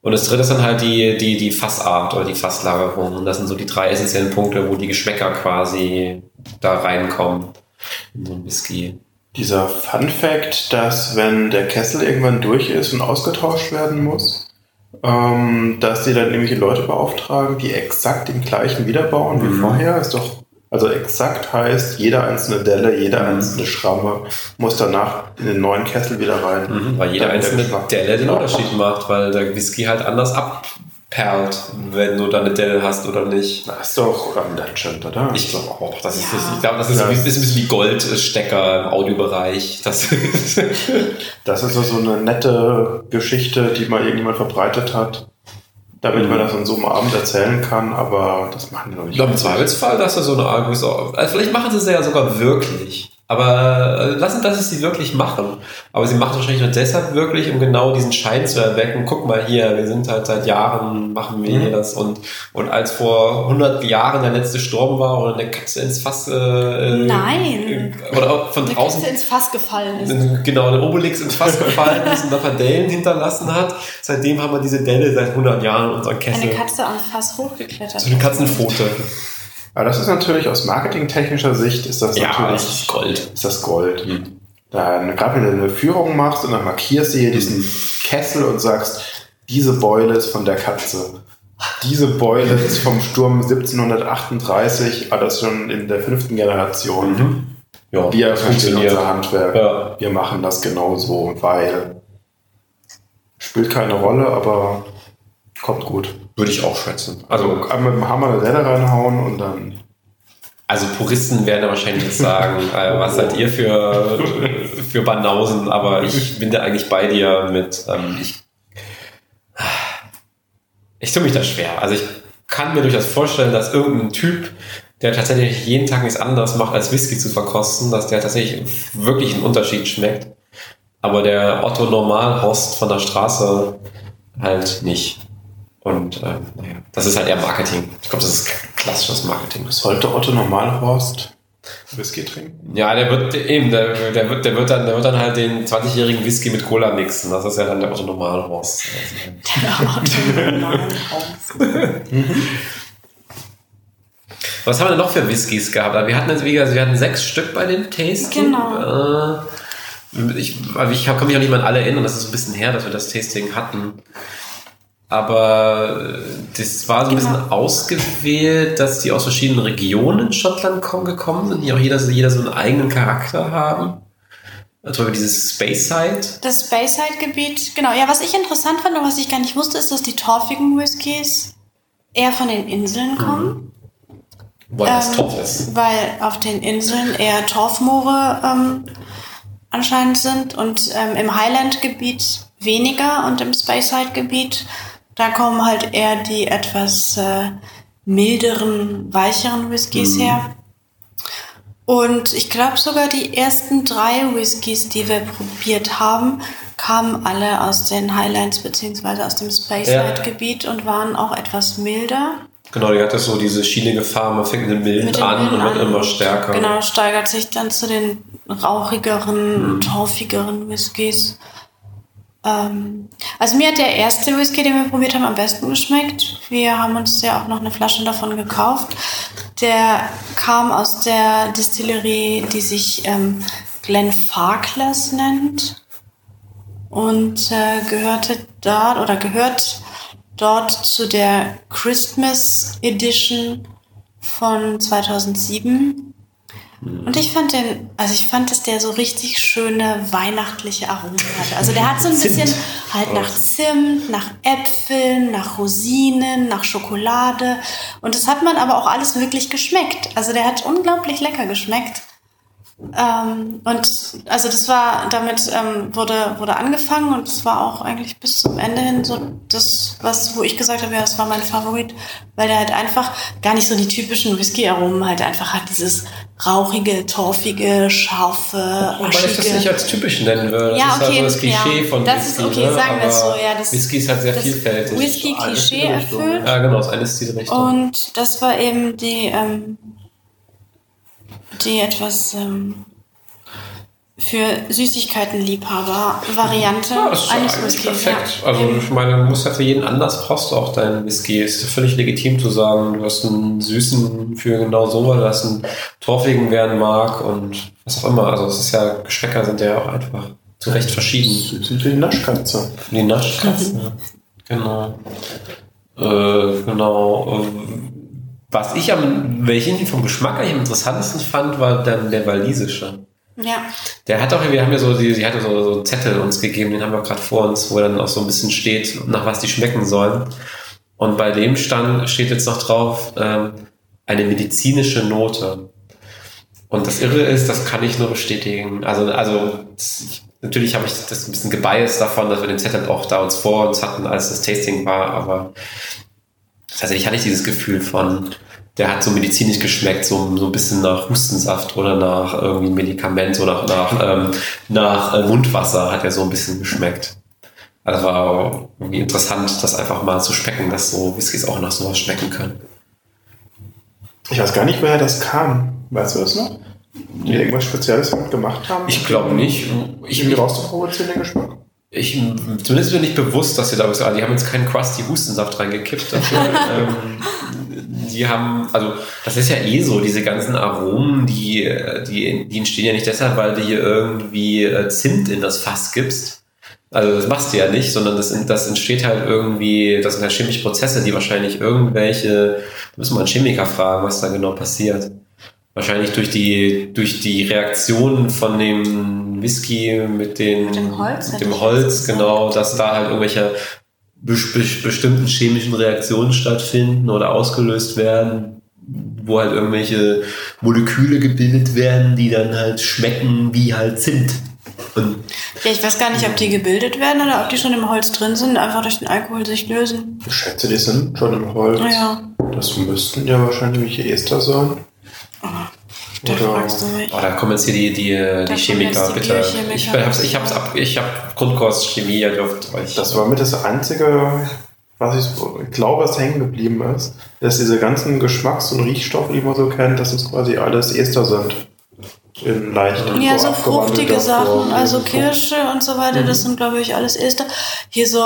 S2: Und das dritte ist dann halt die, die, die Fassart oder die Fasslagerung. Und das sind so die drei essentiellen Punkte, wo die Geschmäcker quasi da reinkommen in so ein Whisky
S3: dieser Fun Fact, dass wenn der Kessel irgendwann durch ist und ausgetauscht werden muss, ähm, dass sie dann irgendwelche Leute beauftragen, die exakt den gleichen wiederbauen mhm. wie vorher, ist doch also exakt heißt, jede einzelne Delle, jede mhm. einzelne Schramme muss danach in den neuen Kessel wieder rein.
S2: Mhm, weil jede einzelne Delle den Unterschied macht, weil der Whisky halt anders ab perlt, wenn du da eine Delle hast oder nicht.
S3: Das ist doch Legend, oder?
S2: Ich glaube auch. Das ist, ja. Ich glaube, das ist, ja. ein bisschen wie Goldstecker im Audiobereich. Das,
S3: das ist so eine nette Geschichte, die mal irgendjemand verbreitet hat. Damit mhm. man das an so einem Abend erzählen kann, aber das machen die noch nicht. Ich
S2: glaube, im Zweifelsfall, dass er so eine Art. Also vielleicht machen sie es ja sogar wirklich. Aber äh, lassen, dass es sie wirklich machen. Aber sie machen es wahrscheinlich nur deshalb wirklich, um genau diesen Schein zu erwecken. Guck mal hier, wir sind halt seit Jahren, machen wir mhm. hier das. Und, und als vor 100 Jahren der letzte Sturm war oder eine Katze ins Fass... Äh,
S1: Nein.
S2: Äh, oder von
S1: eine
S2: draußen...
S1: Katze ins Fass gefallen ist.
S2: Genau, der Obelix ins Fass gefallen ist und da paar Dellen hinterlassen hat. Seitdem haben wir diese Delle seit 100 Jahren in unserer Kessel.
S1: Eine Katze am Fass hochgeklettert.
S2: So eine Katzenpfote.
S3: Aber das ist natürlich aus marketingtechnischer Sicht ist das
S2: ja,
S3: natürlich
S2: das ist Gold.
S3: Ist das Gold. Mhm. Dann, gerade wenn du eine Führung machst und dann markierst du hier diesen Kessel und sagst, diese Beule ist von der Katze. Diese Beule ist vom Sturm 1738, war das schon in der fünften Generation. Mhm. Ja, wir verstehen unser Handwerk. Ja. Wir machen das genauso, weil spielt keine Rolle, aber kommt gut.
S2: Würde ich auch schätzen.
S3: Also einmal mit dem Hammer eine Delle reinhauen und dann.
S2: Also Puristen werden da wahrscheinlich jetzt sagen, äh, was seid ihr für, für Banausen, aber ich bin da eigentlich bei dir mit, ähm, ich, ich tue mich da schwer. Also ich kann mir durchaus vorstellen, dass irgendein Typ, der tatsächlich jeden Tag nichts anderes macht, als Whisky zu verkosten, dass der tatsächlich wirklich einen Unterschied schmeckt. Aber der Otto Normalhorst von der Straße halt nicht. Und äh, naja, das ist halt eher Marketing. Ich glaube, das ist klassisches Marketing.
S3: Sollte Otto Normalhorst Whisky trinken?
S2: Ja, der wird eben, der, der, wird, der, wird, dann, der wird dann halt den 20-jährigen Whisky mit Cola mixen. Das ist ja dann der Otto Normalhorst. Der Otto Normalhorst. Was haben wir denn noch für Whiskys gehabt? Wir hatten jetzt, wie gesagt, wir hatten sechs Stück bei dem Tasting.
S1: Genau.
S2: Äh, ich, ich kann mich auch nicht mal an alle erinnern, das ist ein bisschen her, dass wir das Tasting hatten. Aber äh, das war so ein genau. bisschen ausgewählt, dass die aus verschiedenen Regionen in Schottland kommen, gekommen sind, die auch jeder, jeder so einen eigenen Charakter haben. Zum Beispiel dieses Speyside.
S1: Das Speyside-Gebiet, genau. Ja, was ich interessant fand und was ich gar nicht wusste, ist, dass die torfigen Whiskys eher von den Inseln mhm. kommen. Mhm.
S2: Weil ähm, Torf ist.
S1: Weil auf den Inseln eher Torfmoore ähm, anscheinend sind und ähm, im Highland-Gebiet weniger und im Speyside-Gebiet da kommen halt eher die etwas äh, milderen, weicheren Whiskys mhm. her. Und ich glaube sogar die ersten drei Whiskys, die wir probiert haben, kamen alle aus den Highlands beziehungsweise aus dem Speyside-Gebiet ja. und waren auch etwas milder.
S2: Genau, die hatte so diese schielige Farbe, fängt mit den Milden mit an und wird immer stärker.
S1: Genau, steigert sich dann zu den rauchigeren, mhm. torfigeren Whiskys. Ähm, also mir hat der erste Whisky, den wir probiert haben, am besten geschmeckt. Wir haben uns ja auch noch eine Flasche davon gekauft. Der kam aus der Distillerie, die sich ähm, Glenn Farkless nennt und äh, gehörte dort oder gehört dort zu der Christmas Edition von 2007. Und ich fand den, also ich fand, dass der so richtig schöne weihnachtliche Aromen hatte. Also der hat so ein bisschen halt nach Zimt, nach Äpfeln, nach Rosinen, nach Schokolade. Und das hat man aber auch alles wirklich geschmeckt. Also der hat unglaublich lecker geschmeckt. Ähm, und also das war, damit ähm, wurde, wurde angefangen und es war auch eigentlich bis zum Ende hin so das, was, wo ich gesagt habe, ja, das war mein Favorit, weil der halt einfach gar nicht so die typischen Whisky-Aromen halt einfach hat, dieses rauchige, torfige, scharfe,
S2: Wobei ich das nicht als typisch nennen würde. Das
S1: Ja,
S2: ist halt
S1: okay,
S2: so das Klischee
S1: ja.
S2: von
S1: Das ist
S2: Whisky.
S1: okay,
S2: ne?
S1: sagen wir es so, ja, das-
S2: Whisky ist halt sehr
S1: das
S2: vielfältig.
S1: Whisky-Klischee erfüllt.
S2: Ja, genau, ist eine Stilrichtung.
S1: Und das war eben die, ähm, die etwas ähm, für Süßigkeitenliebhaber Variante
S2: Ja, das ist
S1: eines Whiskys.
S2: perfekt.
S1: Ja.
S2: Also
S1: Eben.
S2: ich meine, du musst ja für jeden anders brauchst du auch deinen Whisky. Es ist völlig legitim zu sagen, du hast einen süßen für genau so, du hast einen torfigen, wer ihn mag und was auch immer. Also es ist ja, Geschmäcker sind ja auch einfach zu Recht verschieden.
S3: Süß wie die Naschkatze.
S2: Die Naschkatzen. ja. Genau. Äh, genau. Ähm, Was ich am, welchen vom Geschmack eigentlich am interessantesten fand, war dann der walisische.
S1: ja.
S2: Der hat auch, wir haben ja so, die, die hatte so, so einen Zettel uns gegeben, den haben wir auch gerade vor uns, wo dann auch so ein bisschen steht, nach was die schmecken sollen. Und bei dem stand, steht jetzt noch drauf, ähm, eine medizinische Note. Und das Irre ist, das kann ich nur bestätigen. Also, also natürlich habe ich das ein bisschen gebiased davon, dass wir den Zettel auch da uns vor uns hatten, als das Tasting war, aber tatsächlich hatte ich dieses Gefühl von, der hat so medizinisch geschmeckt, so, so ein bisschen nach Hustensaft oder nach irgendwie Medikament oder nach, nach, ähm, nach äh, Mundwasser hat er so ein bisschen geschmeckt. Also war irgendwie interessant, das einfach mal zu schmecken, dass so Whiskys auch nach sowas schmecken können.
S3: Ich weiß gar nicht, woher das kam. Weißt du das noch? Die irgendwas Spezielles damit gemacht haben?
S2: Ich glaube nicht. Ich,
S3: irgendwie rauszuprovozieren, den Geschmack?
S2: Ich, zumindest bin ich bewusst, dass sie da was, die haben jetzt keinen Krusty Hustensaft reingekippt. Dafür. ähm, die haben, also das ist ja eh so, diese ganzen Aromen, die, die, die entstehen ja nicht deshalb, weil du hier irgendwie äh, Zimt in das Fass gibst. Also das machst du ja nicht, sondern das, das entsteht halt irgendwie, das sind halt chemische Prozesse, die wahrscheinlich irgendwelche, da müssen wir einen Chemiker fragen, was da genau passiert. Wahrscheinlich durch die, durch die Reaktion von dem Whisky mit, den,
S1: Mit dem Holz,
S2: mit dem Holz, genau, dass da halt irgendwelche bes- bes- bestimmten chemischen Reaktionen stattfinden oder ausgelöst werden, wo halt irgendwelche Moleküle gebildet werden, die dann halt schmecken wie halt Zimt. Und
S1: ja, ich weiß gar nicht, ob die gebildet werden oder ob die schon im Holz drin sind, einfach durch den Alkohol sich lösen.
S3: Ich schätze, die sind schon im Holz.
S1: Naja,
S3: Das müssten ja wahrscheinlich welche Ester sein.
S1: Da
S3: Oder-
S2: oh, da kommen jetzt hier die, die, die
S1: kommen
S2: Chemiker,
S1: die
S2: bitte.
S1: Biochemiker.
S2: Ich hab's, ich hab's ab, ich hab Grundkurs Chemie, euch.
S3: Das war mit das Einzige, was ich, glaube, was hängen geblieben ist, dass diese ganzen Geschmacks- und Riechstoffe, die man so kennt, dass es quasi alles Ester sind. In leicht
S1: Ja, so fruchtige Sachen, also Kirsche und so weiter, das sind, glaube ich, alles Ester. Hier so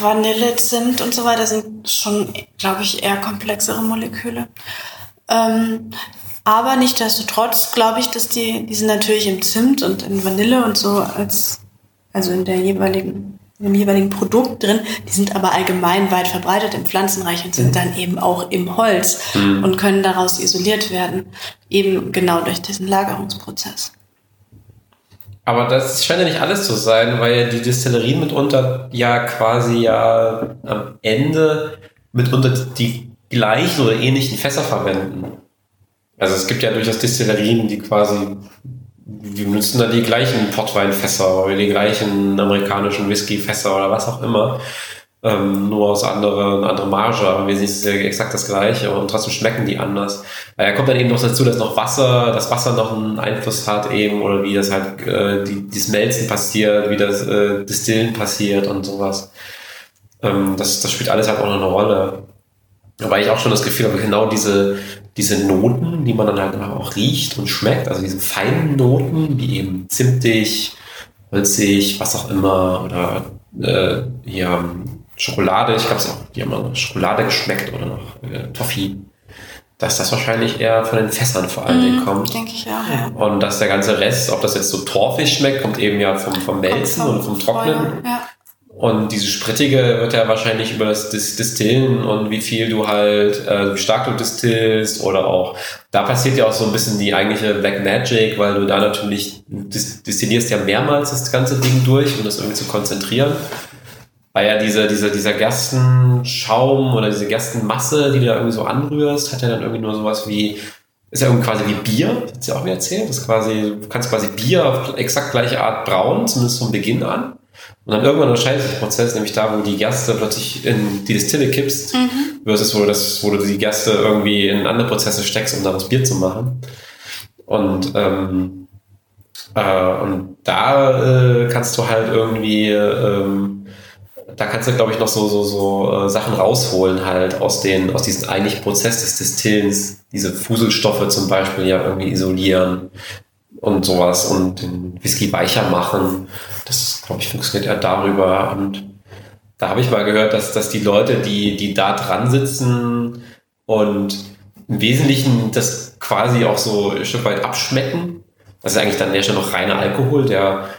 S1: Vanille, Zimt und so weiter sind schon, glaube ich, eher komplexere Moleküle. Ähm, aber nichtsdestotrotz glaube ich, dass die, die sind natürlich im Zimt und in Vanille und so als, also in der jeweiligen, in dem jeweiligen Produkt drin. Die sind aber allgemein weit verbreitet im Pflanzenreich und sind dann eben auch im Holz und können daraus isoliert werden. Eben genau durch diesen Lagerungsprozess.
S2: Aber das scheint ja nicht alles zu sein, weil die Destillerien mitunter ja quasi ja am Ende mitunter die gleichen oder ähnlichen Fässer verwenden. Also es gibt ja durchaus Destillerien, die quasi, wir nutzen da die gleichen Portweinfässer oder die gleichen amerikanischen Whiskyfässer oder was auch immer. Ähm, nur aus andere, andere Marge, aber wir ist ja exakt das gleiche und trotzdem schmecken die anders. Weil da kommt dann eben noch dazu, dass noch Wasser, das Wasser noch einen Einfluss hat eben oder wie das halt äh, die, die Smelzen passiert, wie das äh, Distillen passiert und sowas. Ähm, das, das spielt alles halt auch noch eine Rolle. Aber ich auch schon das Gefühl habe, genau diese, diese Noten, die man dann halt auch riecht und schmeckt, also diese feinen Noten, wie eben zimtig, holzig, was auch immer, oder äh, hier ähm, Schokolade, ich glaube es auch, die haben noch Schokolade geschmeckt oder noch äh, Toffee. Dass das wahrscheinlich eher von den Fässern vor allen Dingen kommt.
S1: Denke ich auch, ja.
S2: Und dass der ganze Rest, ob das jetzt so torfig schmeckt, kommt eben ja vom, vom Melzen und vom Trocknen.
S1: Ja.
S2: Und diese Sprittige wird ja wahrscheinlich über das Dis- Distillen und wie viel du halt, äh, wie stark du distillst oder auch, da passiert ja auch so ein bisschen die eigentliche Black Magic, weil du da natürlich, dis distillierst ja mehrmals das ganze Ding durch, um das irgendwie zu konzentrieren. Weil ja diese, diese, dieser Gerstenschaum oder diese Gerstenmasse, die du da irgendwie so anrührst, hat ja dann irgendwie nur sowas wie, ist ja irgendwie quasi wie Bier, hat sie auch mir erzählt, das ist quasi, du kannst quasi Bier auf exakt gleiche Art brauen, zumindest vom Beginn an. Und dann irgendwann unterscheidet sich der Prozess, nämlich da, wo die Gerste plötzlich in die Distille kippst, versus wo, du das, wo du die Gerste irgendwie in andere Prozesse steckst, um daraus Bier zu machen. Und, ähm, äh, und da äh, kannst du halt irgendwie, ähm, da kannst du, glaube ich, noch so, so, so äh, Sachen rausholen halt aus, den, aus diesem eigentlichen Prozess des Distillens, diese Fuselstoffe zum Beispiel ja irgendwie isolieren und sowas und den Whisky weicher machen. Das, glaube ich, funktioniert eher darüber. Und da habe ich mal gehört, dass, dass die Leute, die, die da dran sitzen und im Wesentlichen das quasi auch so ein Stück weit abschmecken, das ist eigentlich dann ja schon noch reiner Alkohol, der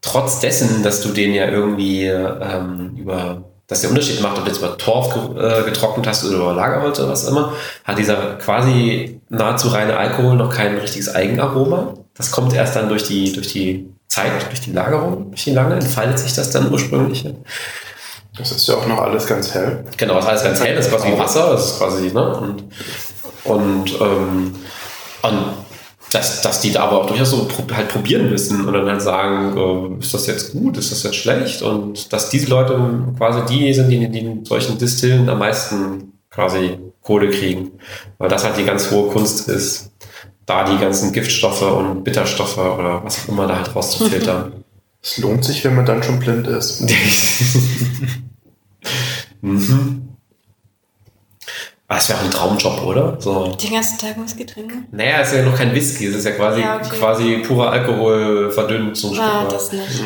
S2: trotz dessen, dass du den ja irgendwie ähm, über, dass der Unterschied macht, ob du jetzt über Torf äh, getrocknet hast oder über Lagerholz oder was immer, hat dieser quasi nahezu reine Alkohol noch kein richtiges Eigenaroma. Das kommt erst dann durch die, durch die Zeit, durch die Lagerung, durch die lange, entfaltet sich das dann ursprünglich.
S3: Das ist ja auch noch alles ganz hell.
S2: Genau, das ist alles ganz hell, das ist quasi wie Wasser, das ist quasi, ne? Und, und, ähm, und dass, dass die da aber auch durchaus so halt probieren müssen und dann halt sagen, äh, ist das jetzt gut, ist das jetzt schlecht? Und dass diese Leute quasi die sind, die, die in solchen Distillen am meisten quasi Kohle kriegen. Weil das halt die ganz hohe Kunst ist, da die ganzen Giftstoffe und Bitterstoffe oder was auch immer da halt rauszufiltern.
S3: Es lohnt sich, wenn man dann schon blind ist.
S2: mhm. Das wäre auch ein Traumjob, oder? So.
S1: Den ganzen Tag Whisky trinken?
S2: Naja, es ist ja noch kein Whisky, es ist ja quasi,
S1: Ja, okay.
S2: quasi purer Alkohol verdünnt so ein Stück
S1: Ah, das nicht.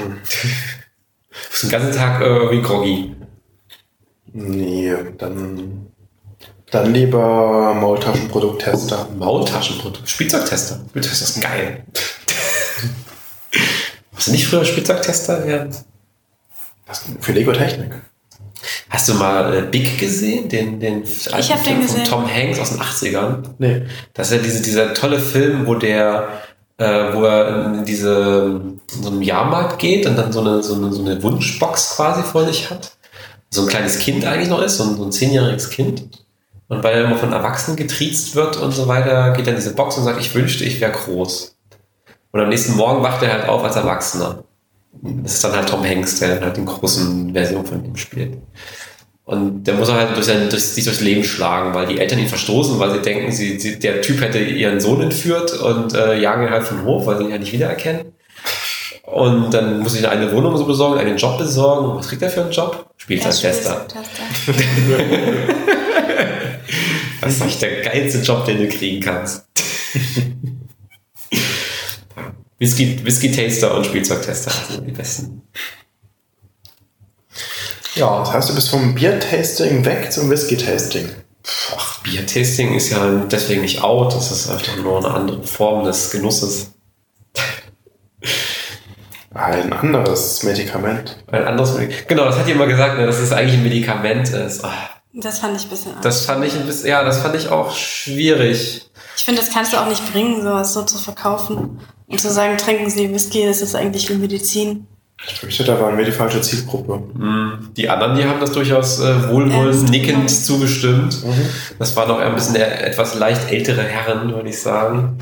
S2: Du bist den ganzen Tag äh, wie groggy.
S3: Nee, dann, dann lieber Maultaschenprodukttester.
S2: Maultaschenprodukt, Spielzeugtester. Spielzeugtester ist geil. Warst du nicht früher Spielzeugtester?
S3: Was, für Lego Technik.
S2: Hast du mal äh, Big gesehen? Den, den alten
S1: hab den
S2: Film
S1: gesehen.
S2: Von Tom Hanks aus den 80ern.
S3: Nee.
S2: Das ist ja diese, dieser tolle Film, wo der, äh, wo er in diese, in so einem Jahrmarkt geht und dann so eine, so eine, so eine Wunschbox quasi vor sich hat. So ein kleines Kind eigentlich noch ist, so ein, so ein zehnjähriges Kind. Und weil er immer von Erwachsenen getriezt wird und so weiter, geht er in diese Box und sagt, ich wünschte, ich wäre groß. Und am nächsten Morgen wacht er halt auf als Erwachsener. Das ist dann halt Tom Hanks, der dann halt den großen Version von ihm spielt. Und der muss er halt durch sein, durch, sich durchs Leben schlagen, weil die Eltern ihn verstoßen, weil sie denken, sie, sie, der Typ hätte ihren Sohn entführt und äh, jagen ihn halt vom Hof, weil sie ihn ja nicht wiedererkennen. Und dann muss ich eine Wohnung so besorgen, einen Job besorgen. Und was kriegt er für einen Job? Spielzeugtester. Das ist echt der geilste Job, den du kriegen kannst. Whisky, Whisky-Taster und Spielzeugtester sind die besten. Ja,
S3: Das heißt, du bist vom Bier-Tasting weg zum Whisky-Tasting.
S2: Ach, Bier-Tasting ist ja deswegen nicht out, das ist einfach nur eine andere Form des Genusses.
S3: Ein anderes Medikament.
S2: Ein anderes Medikament. Genau, das hat jemand gesagt, ne, dass es eigentlich ein Medikament ist. Ah,
S1: Das fand ich ein bisschen arg.
S2: Das fand ich ein bisschen, ja, das fand ich auch schwierig.
S1: Ich finde, das kannst du auch nicht bringen, sowas so zu verkaufen. Und zu sagen, trinken Sie Whisky, das ist eigentlich wie Medizin.
S3: Ich fürchte, da waren wir die falsche Zielgruppe.
S2: Hm, Die anderen, die haben das durchaus äh, wohlwollend
S1: Ernst
S2: nickend zugestimmt.
S3: Mhm.
S2: Das waren auch ein bisschen etwas leicht ältere Herren, würde ich sagen.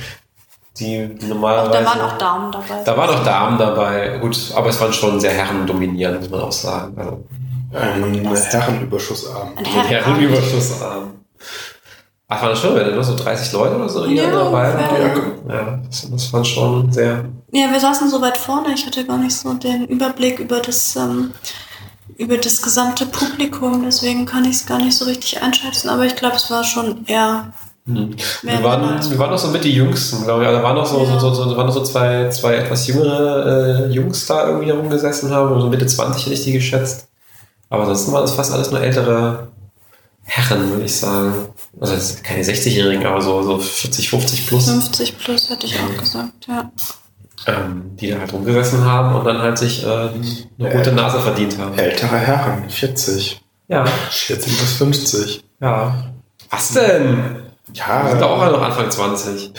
S2: Die
S1: Auch,
S2: normalerweise.
S1: da waren auch Daumen dabei.
S2: Da waren auch Damen dabei. Gut, aber es waren schon sehr herrendominierend, muss man auch sagen. Also,
S3: Ein Herrenüberschussabend.
S1: Ein
S2: ein
S1: Herren
S2: Herrenüberschussabend. Ach, waren das schon, wenn nur so 30 Leute oder so
S1: Ja,
S2: dabei waren? Ja, das, das waren schon sehr.
S1: Ja, wir saßen so weit vorne, ich hatte gar nicht so den Überblick über das, ähm, über das gesamte Publikum, deswegen kann ich es gar nicht so richtig einschätzen, aber ich glaube, es war schon eher. Mehr
S2: Wir waren, wir waren noch so mit die Jüngsten, glaube ich. Also Da waren noch so,
S1: Ja.
S2: so, so, so, waren noch so zwei, zwei etwas jüngere äh, Jungs da irgendwie herumgesessen haben. So Mitte 20 hätte ich die geschätzt. Aber ansonsten waren das fast alles nur ältere Herren, würde ich sagen. Also das sind keine 60-Jährigen, aber so, so 40, 50 plus,
S1: 50 plus hätte ich auch gesagt, ja.
S2: ähm, die da halt rumgesessen haben und dann halt sich äh, eine rote Nase verdient haben.
S3: Ältere Herren, 40.
S2: Ja,
S3: 40 bis 50.
S2: ja. Was denn?
S3: Ja,
S2: Wir sind auch alle noch Anfang 20.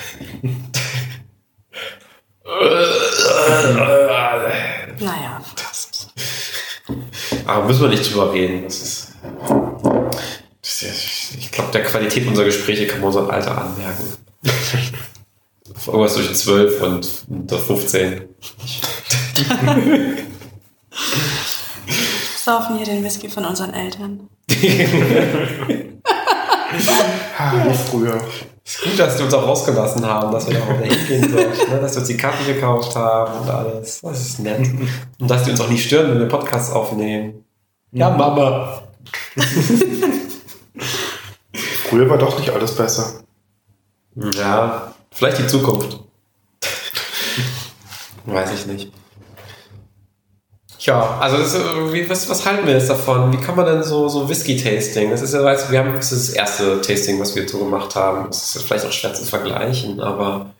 S1: Naja.
S2: Aber müssen wir nicht drüber reden. Das ist ich glaube, der Qualität unserer Gespräche kann man unser Alter anmerken. Irgendwas zwischen 12 und unter 15.
S1: Saufen hier den Whisky von unseren Eltern.
S3: wie früher.
S2: ist gut, dass die uns auch rausgelassen haben, dass wir da auch wieder hingehen sollten, ne? dass wir uns die Karten gekauft haben und alles. Das ist nett. Und dass die uns auch nicht stören, wenn wir Podcasts aufnehmen. Ja, Mama.
S3: Früher war doch nicht alles besser.
S2: Ja, vielleicht die Zukunft. Weiß ich nicht. Ja, also das was, was halten wir jetzt davon? Wie kann man denn so, so Whisky-Tasting? Das ist ja, du, wir haben, das ist das erste Tasting, was wir so gemacht haben. Das ist vielleicht auch schwer zu vergleichen, aber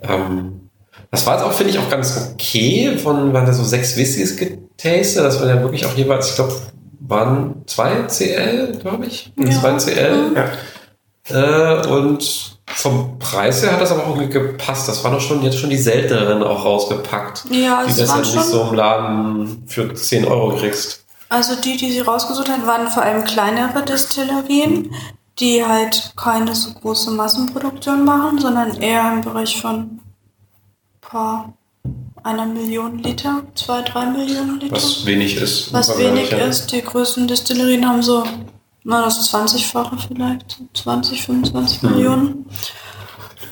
S2: ähm, das war jetzt auch, finde ich, auch ganz okay. Von, waren da so sechs Whiskys getastet. Das waren ja wirklich auch jeweils, ich glaube, waren zwei CL, glaube ich.
S1: Ja.
S2: Zwei CL.
S3: Ja.
S2: Äh, und vom Preis her hat das aber auch irgendwie gepasst. Das waren doch schon jetzt schon die selteneren auch rausgepackt.
S1: Ja,
S2: die das
S1: waren
S2: halt nicht
S1: schon.
S2: so im Laden für 10 Euro kriegst.
S1: Also die, die sie rausgesucht hat, waren vor allem kleinere Destillerien, die halt keine so große Massenproduktion machen, sondern eher im Bereich von paar einer Million Liter, zwei, drei Millionen Liter.
S2: Was wenig ist.
S1: Was wenig
S2: ja.
S1: ist. Die größten Destillerien haben so, na, das 20-fache vielleicht, 20, 25
S2: Mhm.
S1: Millionen.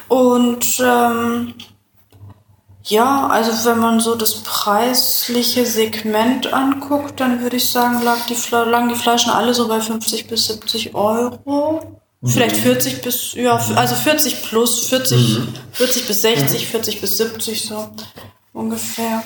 S1: Und ähm, ja, also wenn man so das preisliche Segment anguckt, dann würde ich sagen, lag die, lagen die Flaschen alle so bei 50 bis 70 Euro. Vielleicht 40 bis, ja, also 40 plus, 40,
S2: Mhm.
S1: 40 bis 60, 40 bis 70 so ungefähr.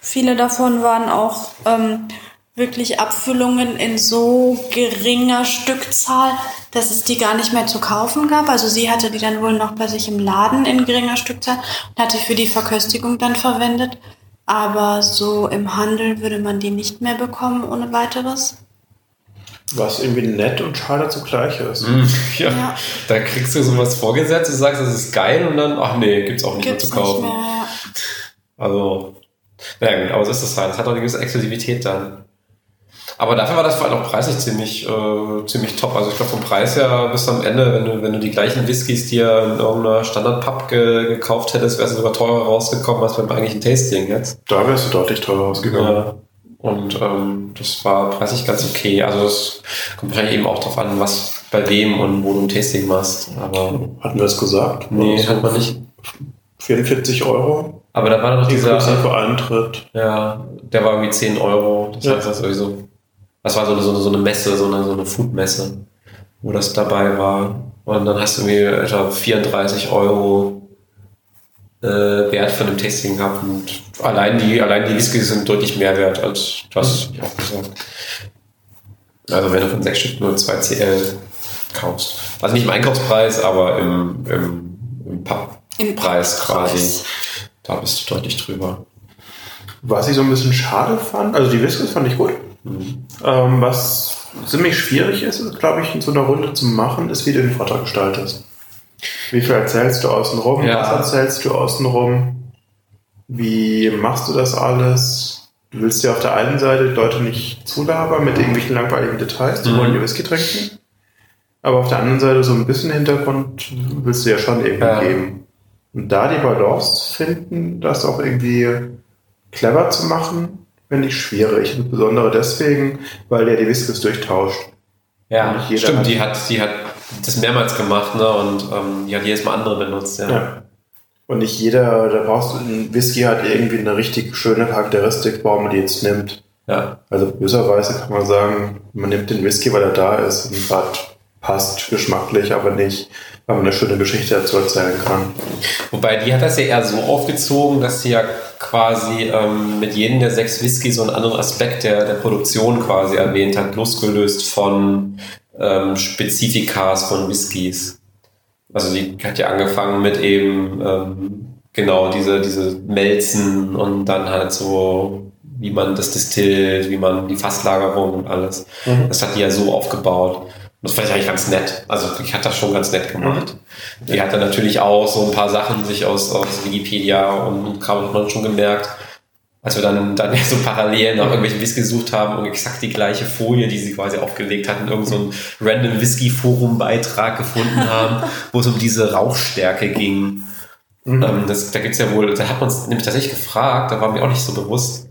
S1: Viele davon waren auch ähm, wirklich Abfüllungen in so geringer Stückzahl, dass es die gar nicht mehr zu kaufen gab. Also sie hatte die dann wohl noch bei sich im Laden in geringer Stückzahl und hat die für die Verköstigung dann verwendet. Aber so im Handel würde man die nicht mehr bekommen ohne weiteres.
S3: Was irgendwie nett und schade zugleich ist.
S2: Mhm, ja.
S1: Ja.
S2: Da kriegst du sowas vorgesetzt, du sagst, das ist geil und dann, ach nee, gibt's auch nicht
S1: Gibt's
S2: mehr zu kaufen.
S1: nicht mehr. ja.
S2: Also, naja, gut, aber so ist das halt. Es hat auch eine gewisse Exklusivität dann. Aber dafür war das vor allem auch preislich ziemlich, äh, ziemlich top. Also ich glaube vom Preis her bis am Ende, wenn du, wenn du die gleichen Whiskys dir in irgendeiner Standard-Pub ge gekauft hättest, wärst du sogar teurer rausgekommen als beim eigentlichen Tasting jetzt.
S3: Da wärst du deutlich teurer ausgegangen.
S2: Ja. Und ähm, das war preislich ganz okay. Also es kommt wahrscheinlich eben auch drauf an, was bei wem und wo du ein Tasting machst. Aber
S3: Hatten wir es gesagt?
S2: nee, hat man nicht.
S3: 44 Euro.
S2: Aber da war noch dieser.
S3: Inklusive Eintritt.
S2: Ja, der war irgendwie 10 Euro. Das
S3: Ja.
S2: heißt, das sowieso. Das war so eine, so eine, Messe, so eine, so eine Food-Messe, wo das dabei war. Und dann hast du irgendwie etwa 34 Euro äh, Wert von dem Tasting gehabt. Und allein die, allein die Whiskys sind deutlich mehr wert als das, hab ich auch gesagt. Also wenn du von sechs Stück nur 2 CL kaufst. Also nicht im Einkaufspreis, aber im, im, im
S1: Im
S2: Papppreis quasi.
S1: Preis.
S2: Da bist du deutlich drüber.
S3: Was ich so ein bisschen schade fand, also die Whiskys fand ich gut. Ähm, was ziemlich schwierig ist, ist glaube ich, in so einer Runde zu machen, ist, wie du den Vortrag gestaltest. Wie viel erzählst du außenrum?
S2: Ja.
S3: Was erzählst du außenrum? Wie machst du das alles? Du willst ja auf der einen Seite die Leute nicht zulabern mit irgendwelchen langweiligen Details, die
S2: Mhm.
S3: wollen die Whisky trinken. Aber auf der anderen Seite so ein bisschen Hintergrund willst du ja schon irgendwie
S2: Ja.
S3: geben. Und da die Balance finden, das auch irgendwie clever zu machen, finde ich schwierig. Insbesondere deswegen, weil der die Whiskys durchtauscht.
S2: Ja, stimmt,
S3: hat-
S2: die hat, die hat das mehrmals gemacht, ne? Und ähm, die hat jedes Mal andere benutzt, ja.
S3: Ja. Und nicht jeder, da brauchst du, ein Whisky hat irgendwie eine richtig schöne Charakteristik, warum man die jetzt nimmt.
S2: Ja.
S3: Also böserweise kann man sagen, man nimmt den Whisky, weil er da ist und hat passt geschmacklich, aber nicht, weil man eine schöne Geschichte dazu erzählen kann.
S2: Wobei die hat das ja eher so aufgezogen, dass sie ja quasi ähm, mit jedem der sechs Whisky so einen anderen Aspekt der, der Produktion quasi erwähnt hat, losgelöst von ähm, Spezifikas von Whiskys. Also die hat ja angefangen mit eben ähm, genau diese, diese Melzen und dann halt so, wie man das distillt, wie man die Fasslagerung und alles.
S3: Mhm.
S2: Das hat die ja so aufgebaut. Das fand ich eigentlich ganz nett. Also ich hat das schon ganz nett gemacht. Die hat dann natürlich auch so ein paar Sachen sich aus, aus Wikipedia und, Kram hat man schon gemerkt, als wir dann, dann so parallel nach irgendwelchen Whisky gesucht haben und exakt die gleiche Folie, die sie quasi aufgelegt hatten, irgend so einen random Whisky-Forum-Beitrag gefunden haben, wo es um diese Rauchstärke ging. Ähm, das, da gibt's ja wohl, da hat man uns nämlich tatsächlich gefragt, da war mir auch nicht so bewusst.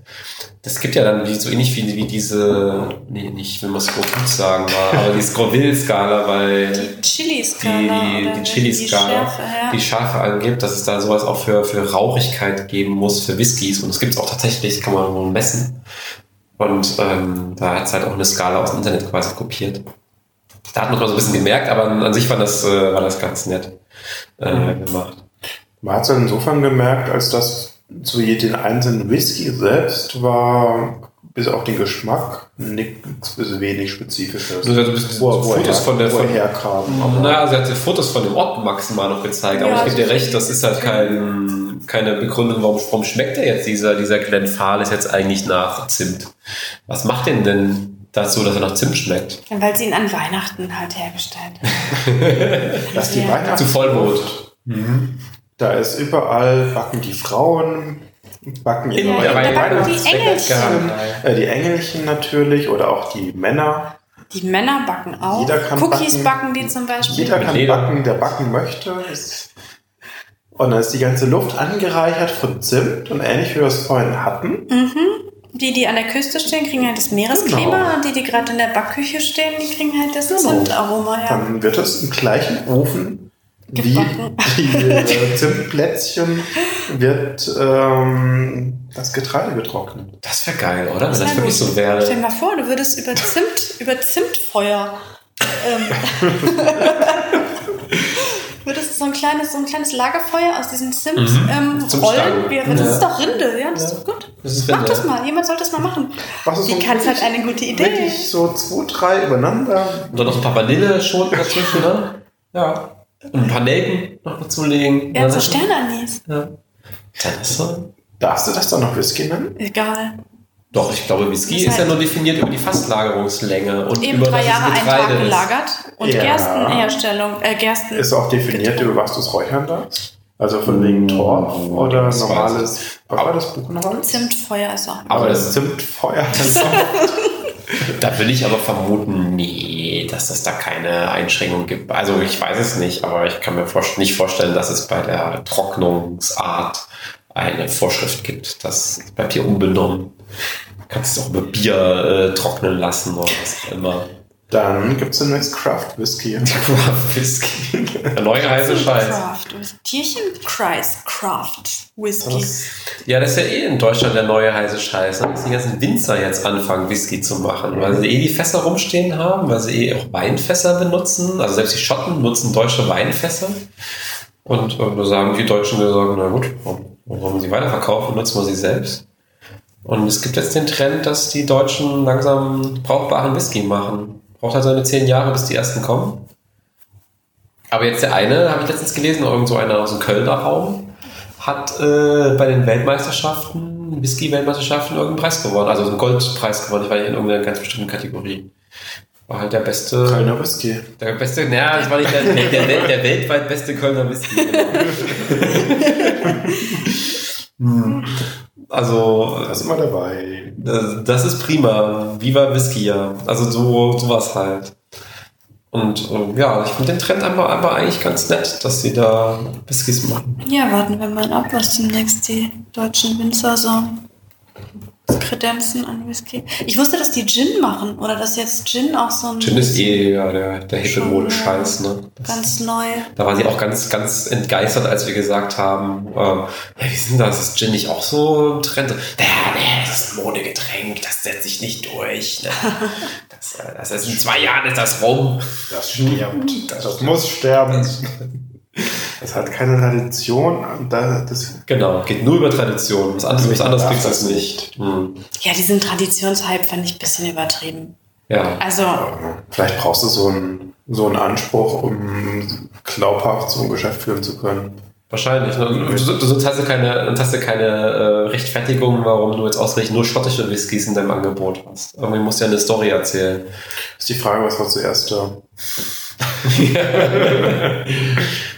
S2: Das gibt ja dann wie, so ähnlich wie, wie diese, nee, nicht, wenn man Scoville sagen war, aber die Scoville-Skala, weil
S1: Die Chili-Skala.
S2: die,
S1: oder
S2: die Chili-Skala,
S1: Die Schärfe, ja.
S2: die Schärfe angibt, dass es da sowas auch für, für Rauchigkeit geben muss, für Whiskys. Und das gibt es auch tatsächlich, das kann man wohl messen. Und ähm, da hat es halt auch eine Skala aus dem Internet quasi kopiert. Da hat man mal so ein bisschen gemerkt, aber an sich war das, äh, war das ganz nett äh,
S3: Mhm.
S2: gemacht.
S3: Man hat es insofern gemerkt, als dass zu jedem einzelnen Whisky selbst war, bis auf den Geschmack, nichts bis wenig Spezifisches.
S2: Also, du bist
S3: Wo-
S2: Fotos
S3: woher-
S2: von der von,
S3: woher kam. aber-
S2: Na, sie hat die Fotos von dem Ort maximal noch gezeigt, aber
S1: Ja,
S2: ich gebe dir recht, das ist halt kein, keine Begründung, warum, warum schmeckt der jetzt, dieser, dieser Glenfarclas jetzt eigentlich nach Zimt? Was macht den denn dazu, dass er nach Zimt schmeckt?
S1: Weil sie ihn an Weihnachten halt hergestellt haben.
S3: Das ist die
S1: Ja.
S3: Weihnachts
S2: Zu Vollmond.
S3: Da ist überall, backen die Frauen, backen ihre
S1: Ja,
S3: Weihnachts-
S1: da backen die
S3: Weihnachtsbäcker.
S1: Engelchen.
S3: Äh, die Engelchen natürlich oder auch die Männer.
S1: Die Männer backen auch.
S3: Jeder kann
S1: Cookies
S3: backen.
S1: backen. die zum Beispiel.
S3: Jeder kann
S2: Leder.
S3: backen, der backen möchte. Und dann ist die ganze Luft angereichert von Zimt und ähnlich wie wir es vorhin hatten.
S1: Die, die an der Küste stehen, kriegen halt das Meeresklima.
S3: Genau.
S1: Und die, die gerade in der Backküche stehen, die kriegen halt das
S3: Genau.
S1: Zimtaroma. Ja.
S3: Dann wird es im gleichen Ofen wie
S1: Gebacken.
S3: die äh, Zimtplätzchen wird ähm, das Getreide getrocknet.
S2: Das wäre geil, oder? Wenn das
S1: Ja,
S2: wirklich so wäre.
S1: Stell dir mal vor, du würdest über Zimt, über Zimtfeuer. Ähm, würdest so ein kleines, so ein kleines Lagerfeuer aus diesem Zimt
S2: Mhm.
S1: ähm, rollen. Wie, das
S2: Ja.
S1: ist doch Rinde, ja, das ist doch gut.
S2: Das ist
S1: Mach das
S2: ja.
S1: mal, jemand sollte das mal machen.
S3: Was
S1: Die
S3: so
S1: kann halt
S3: wirklich-
S1: eine gute Idee.
S3: Wirklich so zwei, drei übereinander.
S2: Und dann noch ein paar Vanilleschoten dazwischen, ne? Ja. Und ein paar Nelken noch dazulegen.
S1: Ja, so Sternanis.
S2: Ja. Dann ist.
S3: Darfst du das dann noch Whisky nennen?
S1: Egal.
S2: Doch, ich glaube, Whisky
S1: Das
S2: ist ja
S1: heißt-
S2: nur definiert über die Fastlagerungslänge und
S1: Eben
S2: über
S1: drei
S2: das
S1: Jahre einen
S2: Getreide
S1: Tag
S2: ist.
S1: gelagert und
S3: Ja.
S1: Gerstenherstellung, äh, Gersten.
S3: Ist auch definiert, über was du es räuchern darfst? Also von wegen Torf oder
S2: das weiß
S3: normales, was war das, Buchenholz?
S1: Zimtfeuer ist auch.
S2: Aber
S3: Oder
S2: das,
S3: Zimtfeuer.
S2: da will ich aber vermuten, nee, dass es da keine Einschränkung gibt. Also ich weiß es nicht, aber ich kann mir nicht vorstellen, dass es bei der Trocknungsart eine Vorschrift gibt. Das bleibt hier unbenommen. Du kannst es auch über Bier äh, trocknen lassen oder was auch immer.
S3: Dann gibt es demnächst Craft Whisky.
S2: Craft Whisky. Der neue heiße Scheiß.
S1: Craft. Tierchen Christ Craft Whisky.
S3: Das,
S2: Ja, das ist ja eh in Deutschland der neue heiße Scheiß. ne? Dass die ganzen Winzer jetzt anfangen, Whisky zu machen, weil sie eh die Fässer rumstehen haben, weil sie eh auch Weinfässer benutzen. Also selbst die Schotten nutzen deutsche Weinfässer. Und da sagen die Deutschen, wir sagen, na gut, warum wollen wir sie weiterverkaufen, nutzen wir sie selbst. Und es gibt jetzt den Trend, dass die Deutschen langsam brauchbaren Whisky machen. Braucht halt seine zehn Jahre, bis die ersten kommen. Aber jetzt der eine, habe ich letztens gelesen, irgend so einer aus dem Kölner Raum, hat äh, bei den Weltmeisterschaften, Whisky-Weltmeisterschaften, irgendeinen Preis gewonnen. Also einen Goldpreis gewonnen, ich war nicht in irgendeiner ganz bestimmten Kategorie. War halt der beste.
S3: Kölner Whisky.
S2: Der beste, naja, das war nicht der, der, der, der weltweit beste Kölner Whisky. Genau. Hm. Also,
S3: Da ist immer dabei.
S2: das, das ist prima. Viva Whisky, ja. Also so, sowas halt. Und ähm, ja, ich finde den Trend einfach, einfach eigentlich ganz nett, dass sie da Whiskys machen.
S1: Ja, warten wir mal ab, was demnächst die deutschen Winzer so Kredenzen an Whisky. Ich wusste, dass die Gin machen oder dass jetzt Gin auch so ein
S2: Gin ist eh ja, der, der hippe Mode-Scheiß, ne? Das-
S1: ganz neu.
S2: Da war sie auch ganz, ganz entgeistert, als wir gesagt haben, ähm, ja, wie ist denn das? Ist Gin nicht auch so im Trend? Ja, nee, das ist ein Modegetränk, das setzt sich nicht durch. Ne? Das, äh, das ist in zwei Jahren ist das rum.
S3: Das stirbt. Das muss sterben. Das hat keine Tradition. Das,
S2: Genau, geht nur über Tradition. Was anderes, was anderes kriegst du es nicht. Hm.
S1: Ja, diesen Traditionshype fand ich ein bisschen übertrieben.
S2: Ja.
S1: Also,
S3: vielleicht brauchst du so einen, so einen Anspruch, um glaubhaft so ein Geschäft führen zu können.
S2: Wahrscheinlich. Ne? Du, du, sonst hast du keine, hast du keine äh, Rechtfertigung, warum du jetzt ausgerechnet nur schottische Whiskys in deinem Angebot hast. Irgendwie musst du ja eine Story erzählen.
S3: Ist die Frage, was war zuerst da?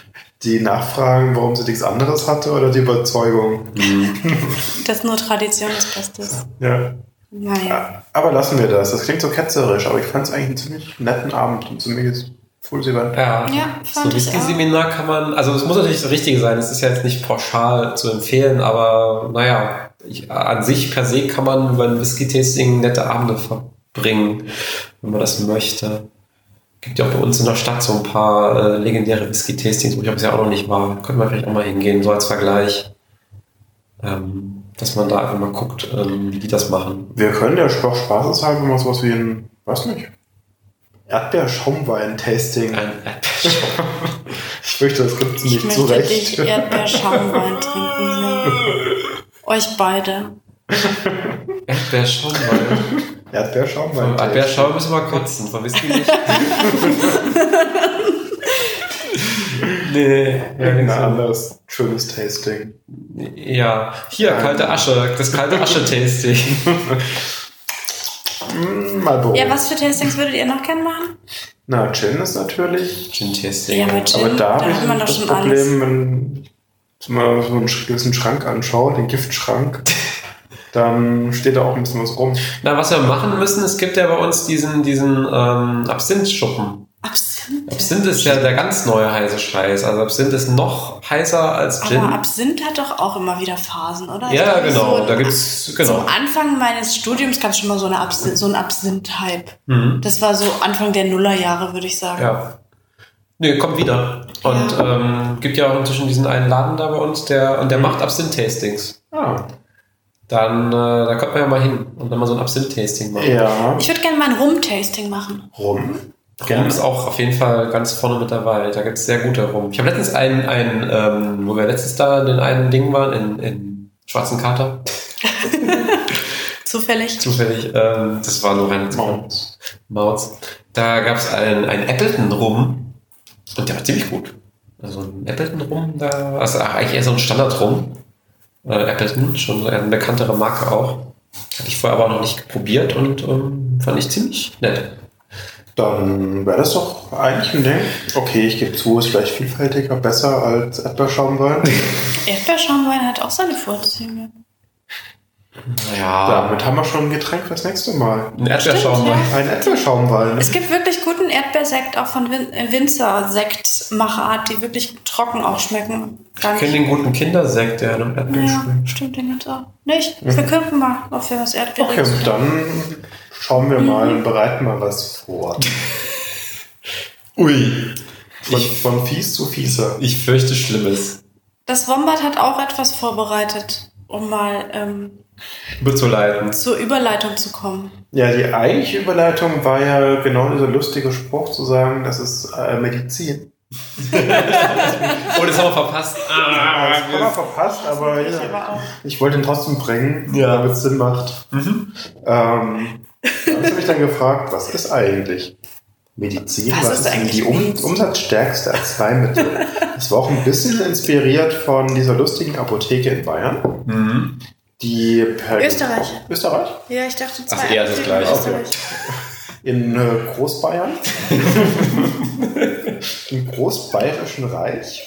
S3: Die Nachfragen, warum sie nichts anderes hatte oder die Überzeugung?
S1: dass nur Tradition das Beste ist.
S3: Ja.
S1: Naja.
S3: Aber lassen wir das. Das klingt so ketzerisch, aber ich fand es eigentlich einen ziemlich netten Abend und ziemlich Full.
S2: Ja,
S1: Ja,
S2: so
S1: fand
S2: ein
S1: ich auch.
S2: Whisky-Seminar kann man, also es muss natürlich das Richtige sein, es ist ja jetzt nicht pauschal zu empfehlen, aber naja, ich, an sich per se kann man über ein Whisky-Tasting nette Abende verbringen, wenn man das möchte. Gibt ja auch bei uns in der Stadt so ein paar äh, legendäre Whisky-Tastings, wo ich bisher auch noch nicht war. Könnte man vielleicht auch mal hingehen, so als Vergleich. Ähm, dass man da einfach mal guckt, ähm, wie die das machen.
S3: Wir können ja doch spaßeshalber mal sowas wie ein, weiß nicht, Erdbeerschaumwein-Tasting.
S2: Ein Erdbeerschau.
S3: Ich möchte, das gibt es
S1: Ich
S3: nicht
S1: möchte
S3: zurecht.
S1: dich Erdbeerschaumwein trinken sehen. Euch beide.
S2: Erdbeerschaumwein.
S3: Erdbeerschaumwein.
S2: Erdbeerschaum müssen wir kotzen, von Whisky nicht. nee, ja,
S3: Ein
S2: genau.
S3: anderes schönes Tasting.
S2: ja, hier, kalte Asche, das kalte Asche-Tasting.
S3: Mm, mal beobachten.
S1: Ja, was für Tastings würdet ihr noch gerne machen?
S3: Na, Gin ist natürlich.
S2: Gin-Tasting.
S1: Ja,
S3: aber
S1: Gin,
S3: da,
S1: da
S3: habe ich
S1: man
S3: das
S1: schon
S3: Problem,
S1: alles.
S3: wenn ich mal so einen gewissen Schrank anschaue, den Giftschrank, dann steht da auch ein bisschen was rum.
S2: Na, was wir machen müssen, es gibt ja bei uns diesen, diesen ähm, Absinth-Schuppen.
S1: Absinth.
S2: Absinth ist ja der ganz neue heiße Scheiß. Also Absinth ist noch heißer als Gin.
S1: Aber Absinth hat doch auch immer wieder Phasen, oder? Ich
S2: ja,
S1: glaube,
S2: genau.
S1: so
S2: da gibt's, genau.
S1: Zum Anfang meines Studiums gab es schon mal so, eine Absinth, so einen Absinth-Hype.
S2: Mhm.
S1: Das war so Anfang der Nullerjahre, würde ich sagen.
S2: Ja. Nee, kommt wieder. Und
S1: Ja.
S2: ähm, gibt ja auch inzwischen diesen einen Laden da bei uns, der und der macht Absinth-Tastings.
S3: Ah,
S2: Dann, äh, da kommt man ja mal hin und dann mal so ein Absinth-Tasting machen.
S3: ja.
S1: Ich würde gerne mal ein Rum-Tasting machen.
S3: Rum.
S2: Rum ist auch auf jeden Fall ganz vorne mit dabei. Da gibt es sehr gute Rum. Ich habe letztens einen, einen ähm, wo wir letztes da in den einen Ding waren, in, in Schwarzen Kater,
S1: Zufällig.
S2: zufällig. Ähm, das war nur rein
S3: Maus.
S2: Maus. Da gab es einen, einen Appleton-Rum und der war ziemlich gut. Also ein Appleton-Rum, da, also eigentlich eher so ein Standard-Rum. Äh, Appleton, schon eine bekanntere Marke auch. Hatte ich vorher aber noch nicht probiert und ähm, fand ich ziemlich nett.
S3: Dann wäre das doch eigentlich ein Ding. Okay, ich gebe zu, ist vielleicht vielfältiger, besser als Erdbeerschaumwein.
S1: Erdbeerschaumwein hat auch seine Vorzüge.
S2: Ja,
S3: Damit haben wir schon ein Getränk fürs nächste Mal.
S2: ein Erdbeerschaum.
S1: Stimmt, ja.
S3: Ein Erdbeerschaumwein.
S1: Es gibt wirklich guten Erdbeersekt, auch von Win äh, Winzer-Sektmachart, die wirklich trocken auch schmecken. Gar
S2: Ich kenne den guten Kindersekt, der nach Erdbeeren
S1: Ja,
S2: schmeckt.
S1: stimmt, den gibt's auch. Nicht? Wir gucken mal, ob wir was
S3: Okay,
S1: Erdbeeriges
S3: dann schauen wir mal und bereiten mal was vor.
S2: Ui,
S3: Von,
S2: Ich-
S3: von fies zu fieser.
S2: ich fürchte Schlimmes.
S1: Das Wombat hat auch etwas vorbereitet, um mal ähm,
S2: Bezuleiten.
S1: zur Überleitung zu kommen.
S3: Ja, die eigentliche Überleitung war ja genau dieser lustige Spruch zu sagen, das ist äh, Medizin.
S2: Oh, das haben wir verpasst.
S3: Das haben wir verpasst, aber
S1: Ich
S3: ja, ich wollte ihn trotzdem bringen,
S2: Ja.
S3: damit es Sinn macht. Ähm, da habe ich mich dann gefragt, was ist eigentlich Medizin?
S1: Was ist
S3: denn
S1: eigentlich
S3: die um, umsatzstärkste Arzneimittel? Das war auch ein bisschen inspiriert von dieser lustigen Apotheke in Bayern,
S2: Mhm.
S3: die per
S1: Österreich.
S3: Österreich?
S1: Ja, ich dachte zwei
S2: Ach, eher das Gleiche.
S1: in.
S3: In äh, Großbayern. Im Großbayerischen Reich.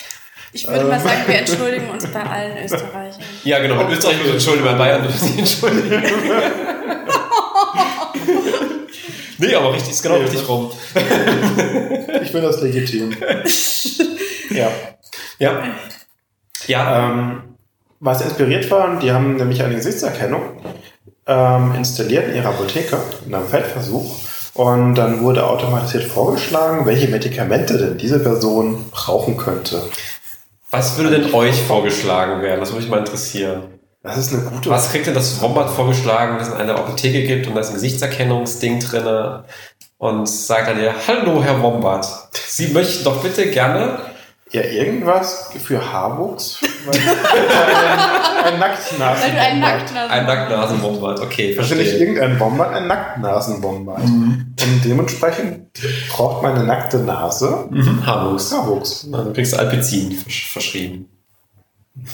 S1: Ich würde mal sagen, wir entschuldigen uns bei allen Österreichern.
S2: Ja, genau. Mit Österreich muss entschuldigen, bei Bayern dürfen sie entschuldigen. nee, aber richtig, ist genau
S3: Nee,
S2: richtig rum.
S3: Ich finde das legitim. ja.
S2: Ja. Ja.
S3: Ähm, was inspiriert war, die haben nämlich eine Gesichtserkennung ähm, installiert in ihrer Apotheke in einem Feldversuch. Und dann wurde automatisiert vorgeschlagen, welche Medikamente denn diese Person brauchen könnte.
S2: Was würde denn euch vorgeschlagen werden? Das würde mich mal interessieren.
S3: Das ist eine gute
S2: Was kriegt denn das Wombat vorgeschlagen, dass es eine Apotheke gibt und da ist ein Gesichtserkennungsding drinne und sagt dann ja, hallo Herr Wombat, Sie möchten doch bitte gerne
S3: Ja, irgendwas für Haarwuchs. Ein, ein Nacktnasen.
S1: Weil du ein Nacktnasen.
S2: ein Nacktnasenwombat. Okay,
S3: Also nicht
S2: verstehe.
S3: irgendein Wombat, ein Nacktnasenwombat.
S2: Mhm.
S3: Und dementsprechend braucht man eine nackte Nase
S2: Mhm. Haarwuchs.
S3: Haarwuchs.
S2: Dann kriegst du Alpizin versch verschrieben.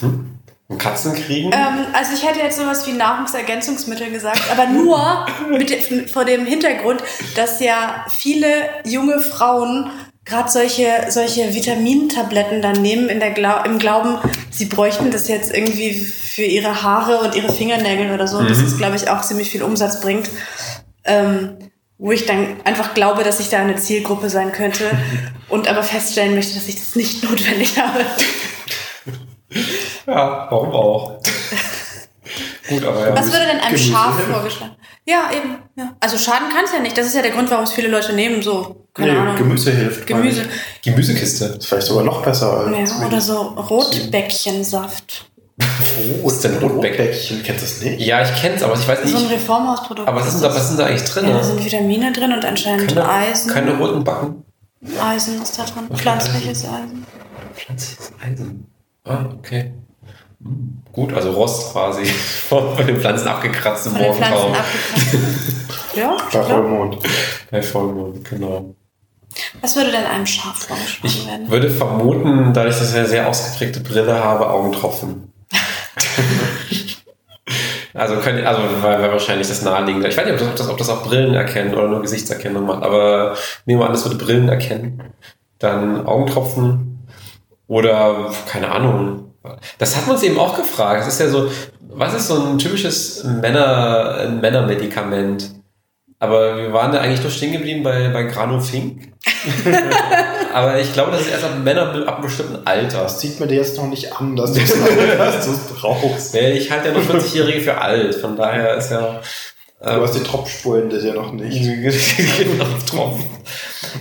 S2: Mhm. Und Katzen kriegen?
S1: Ähm, also ich hätte jetzt sowas wie Nahrungsergänzungsmittel gesagt, aber nur mit vor dem Hintergrund, dass ja viele junge Frauen gerade solche, solche Vitamintabletten dann nehmen in der Glau im Glauben, sie bräuchten das jetzt irgendwie für ihre Haare und ihre Fingernägel oder so. Und Das ist, glaube ich, auch ziemlich viel Umsatz bringt. Ähm, wo ich dann einfach glaube, dass ich da eine Zielgruppe sein könnte und aber feststellen möchte, dass ich das nicht notwendig habe.
S2: Ja, warum auch? Gut, aber ja.
S1: Was würde denn einem Schaf vorgeschlagen? Ja, eben. Ja. Also schaden kann es ja nicht. Das ist ja der Grund, warum es viele Leute nehmen. So, keine
S3: Nee,
S1: Ahnung.
S3: Gemüse hilft.
S1: Gemüse.
S2: Gemüsekiste.
S3: Ist vielleicht sogar noch besser als.
S1: Ja, oder so Rotbäckchensaft.
S3: Oh,
S2: ist denn Rotbäck?
S3: Rotbäckchen? Kennst du das nicht?
S2: Ja, ich kenn's, aber ich weiß
S1: So ein
S2: nicht.
S1: Reformhausprodukt.
S2: Aber was ist was ist denn da eigentlich drin?
S1: Ja, da sind Vitamine drin und anscheinend
S2: keine,
S1: Eisen.
S2: keine roten Backen.
S1: Eisen ist da drin. Pflanzliches Eisen.
S2: Pflanzliches Eisen. Ah, okay. Gut, also Rost quasi. Von den Pflanzen abgekratzt im
S1: abgekratzt. ja, ich
S3: Bei. Vollmond.
S2: Bei Vollmond, genau.
S1: Was würde denn einem Schaf vorgeschlagen
S2: Ich
S1: werden?
S2: würde vermuten, dadurch, dass ich eine sehr ausgeprägte Brille habe, Augentropfen. also, können, also weil, weil wahrscheinlich das naheliegende. Ich weiß nicht, ob das, ob das auch Brillen erkennen oder nur Gesichtserkennung macht, aber nehmen wir an, das würde Brillen erkennen. Dann Augentropfen oder keine Ahnung. Das hat man uns eben auch gefragt. Es ist ja so, was ist so ein typisches Männer, Männermedikament? Aber wir waren da eigentlich nur stehen geblieben bei, bei Granofink. Aber ich glaube, das ist erst ab Männer ab einem bestimmten Alter.
S3: Das sieht mir dir jetzt noch nicht an, dass du es dass du es brauchst.
S2: Nee, Ich halte ja nur 40-Jährige für alt, von daher ist ja. Ähm,
S3: Du hast die Tropfspuren das ja noch nicht.
S2: genau, Tropfen.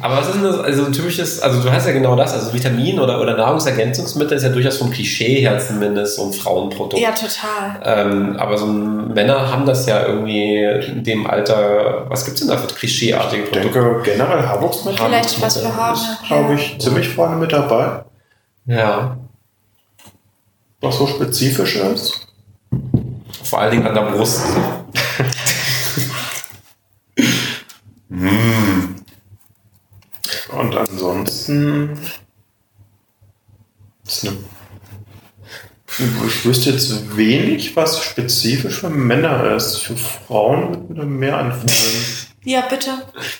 S2: Aber was ist denn das? Also ein typisches, also du hast ja genau das, also Vitamin oder, oder Nahrungsergänzungsmittel ist ja durchaus vom Klischee her zumindest so ein Frauenprodukt.
S1: Ja, total.
S2: Ähm, aber so ein, Männer haben das ja irgendwie in dem Alter, was gibt's denn da für klischeeartige
S3: Ich
S2: Produkte?
S3: denke, generell Haarwuchsmittel
S1: Vielleicht was für Haare.
S3: ist, glaube ich, ziemlich vorne mit dabei.
S2: Ja,
S3: Was so spezifisch ist.
S2: vor allen Dingen an der Brust.
S3: Und ansonsten ich wüsste jetzt wenig, was spezifisch für Männer ist. Für Frauen würde mir mehr einfallen.
S1: Ja, bitte.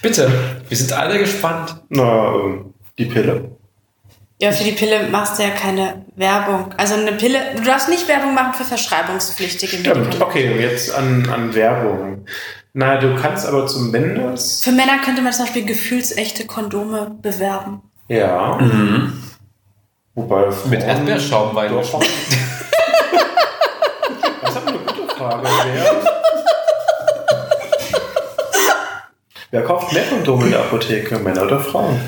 S2: Bitte, wir sind alle gespannt.
S3: Na, ähm, die Pille.
S1: Ja, für die Pille machst du ja keine Werbung. Also eine Pille, du darfst nicht Werbung machen für verschreibungspflichtige
S3: Stimmt,
S1: Medikamente.
S3: okay, jetzt an, an Werbung. Na, du kannst aber zumindest.
S1: Für Männer könnte man zum Beispiel gefühlsechte Kondome bewerben.
S3: Ja. Wobei.
S2: Mit
S3: Frauen-
S2: Erdbeerschaum
S3: Doch.
S2: reingeschmissen.
S3: Das ist aber eine gute Frage. Wer, wer kauft mehr Kondome in der Apotheke? Männer oder Frauen?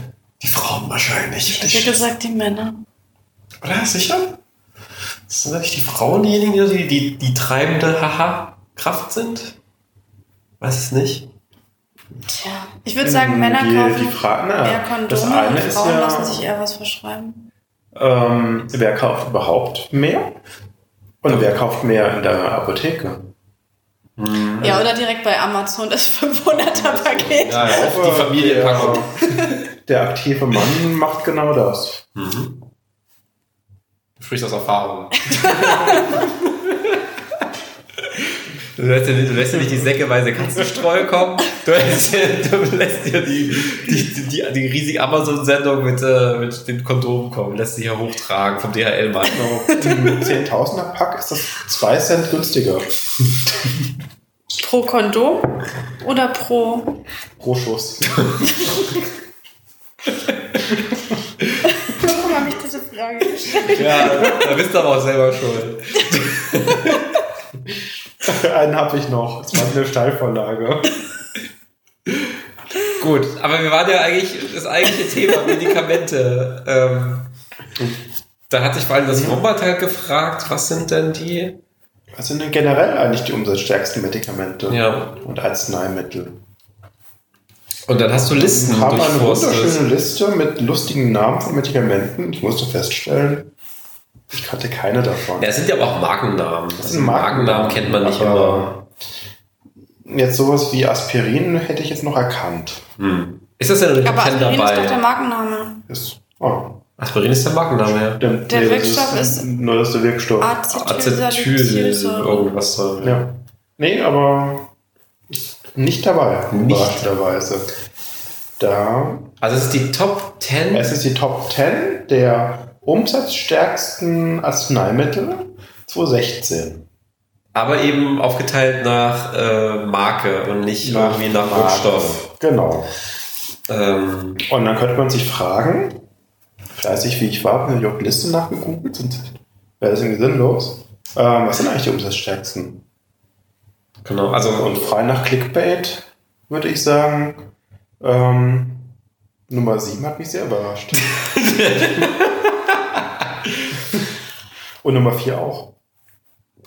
S2: Die Frauen wahrscheinlich.
S1: Ich hätte gesagt, die Männer.
S2: Oder sicher? Sind nicht die Frauen diejenigen, die die, die treibende Haha-Kraft sind? Weiß es nicht.
S1: Tja. Ich würde sagen, Männer
S3: die,
S1: kaufen
S3: die Frage, na,
S1: eher Kondome
S3: das eine
S1: und
S3: ist
S1: Frauen lassen
S3: ja,
S1: sich eher was verschreiben.
S3: ähm, wer kauft überhaupt mehr? Und wer kauft mehr in der Apotheke?
S1: Ja, oder direkt bei Amazon das 500er-Paket.
S2: Ja, ja, die Familienpackung.
S3: Der, der aktive Mann macht genau das.
S2: Mhm. Du sprichst aus Erfahrung. Du lässt, ja, nicht- du lässt ja nicht die säckeweise Katzenstreu kommen. Du lässt, ja- du lässt ja die, die, die, die, die riesige Amazon-Sendung mit, äh, mit den Kondomen kommen. Du lässt sie hier hochtragen vom DHL-Mann.
S3: Im 10.000er Pack ist das 2 Cent günstiger
S1: Pro Kondom oder pro.
S3: pro Schuss.
S1: Warum habe ich diese Frage gestellt?
S2: Ja, da bist du aber auch selber schuld.
S3: Einen habe ich noch. Das war eine Steilvorlage.
S2: Gut, aber wir waren ja eigentlich, das eigentliche Thema Medikamente. Ähm, da hat sich vor allem das Robert halt gefragt, was sind denn die?
S3: Was sind denn generell eigentlich die umsatzstärksten Medikamente
S2: Ja.
S3: und Arzneimittel?
S2: Und dann hast du Listen
S3: Ich habe eine wunderschöne Liste mit lustigen Namen von Medikamenten. Ich musste feststellen, ich kannte keine davon.
S2: Ja, es sind ja aber auch Markennamen.
S3: Das
S2: Also
S3: sind
S2: Markennamen kennt man nicht immer.
S3: aber Jetzt sowas wie Aspirin hätte ich jetzt noch erkannt.
S2: Hm. Ist das denn in
S1: Aber Aspirin ist doch der
S2: dabei?
S1: Markenname.
S3: Ist, oh,
S2: Aspirin ist der Markenname, ja.
S3: stimmt.
S1: Der
S3: das
S1: Wirkstoff ist-
S3: Nur das ist der Wirkstoff.
S2: Acetyl,
S1: Acetylsalicylsäure.
S2: irgendwas da.
S3: Ja. Nee, aber ist nicht dabei,
S2: Nicht.
S3: überraschenderweise. Da,
S2: Also es ist die Top 10.
S3: es ist die Top 10 der umsatzstärksten Arzneimittel 2016.
S2: aber eben aufgeteilt nach äh, Marke und nicht irgendwie nach
S3: Marke.
S2: Wirkstoff.
S3: Genau.
S2: Ähm,
S3: Und dann könnte man sich fragen, fleißig wie ich war, habe ich auch die Liste nachgegoogelt, sonst wäre das irgendwie sinnlos. Ähm, was sind eigentlich die umsatzstärksten?
S2: genau, also
S3: Und frei nach Clickbait würde ich sagen, ähm, Nummer 7 hat mich sehr überrascht. Und Nummer 4 auch.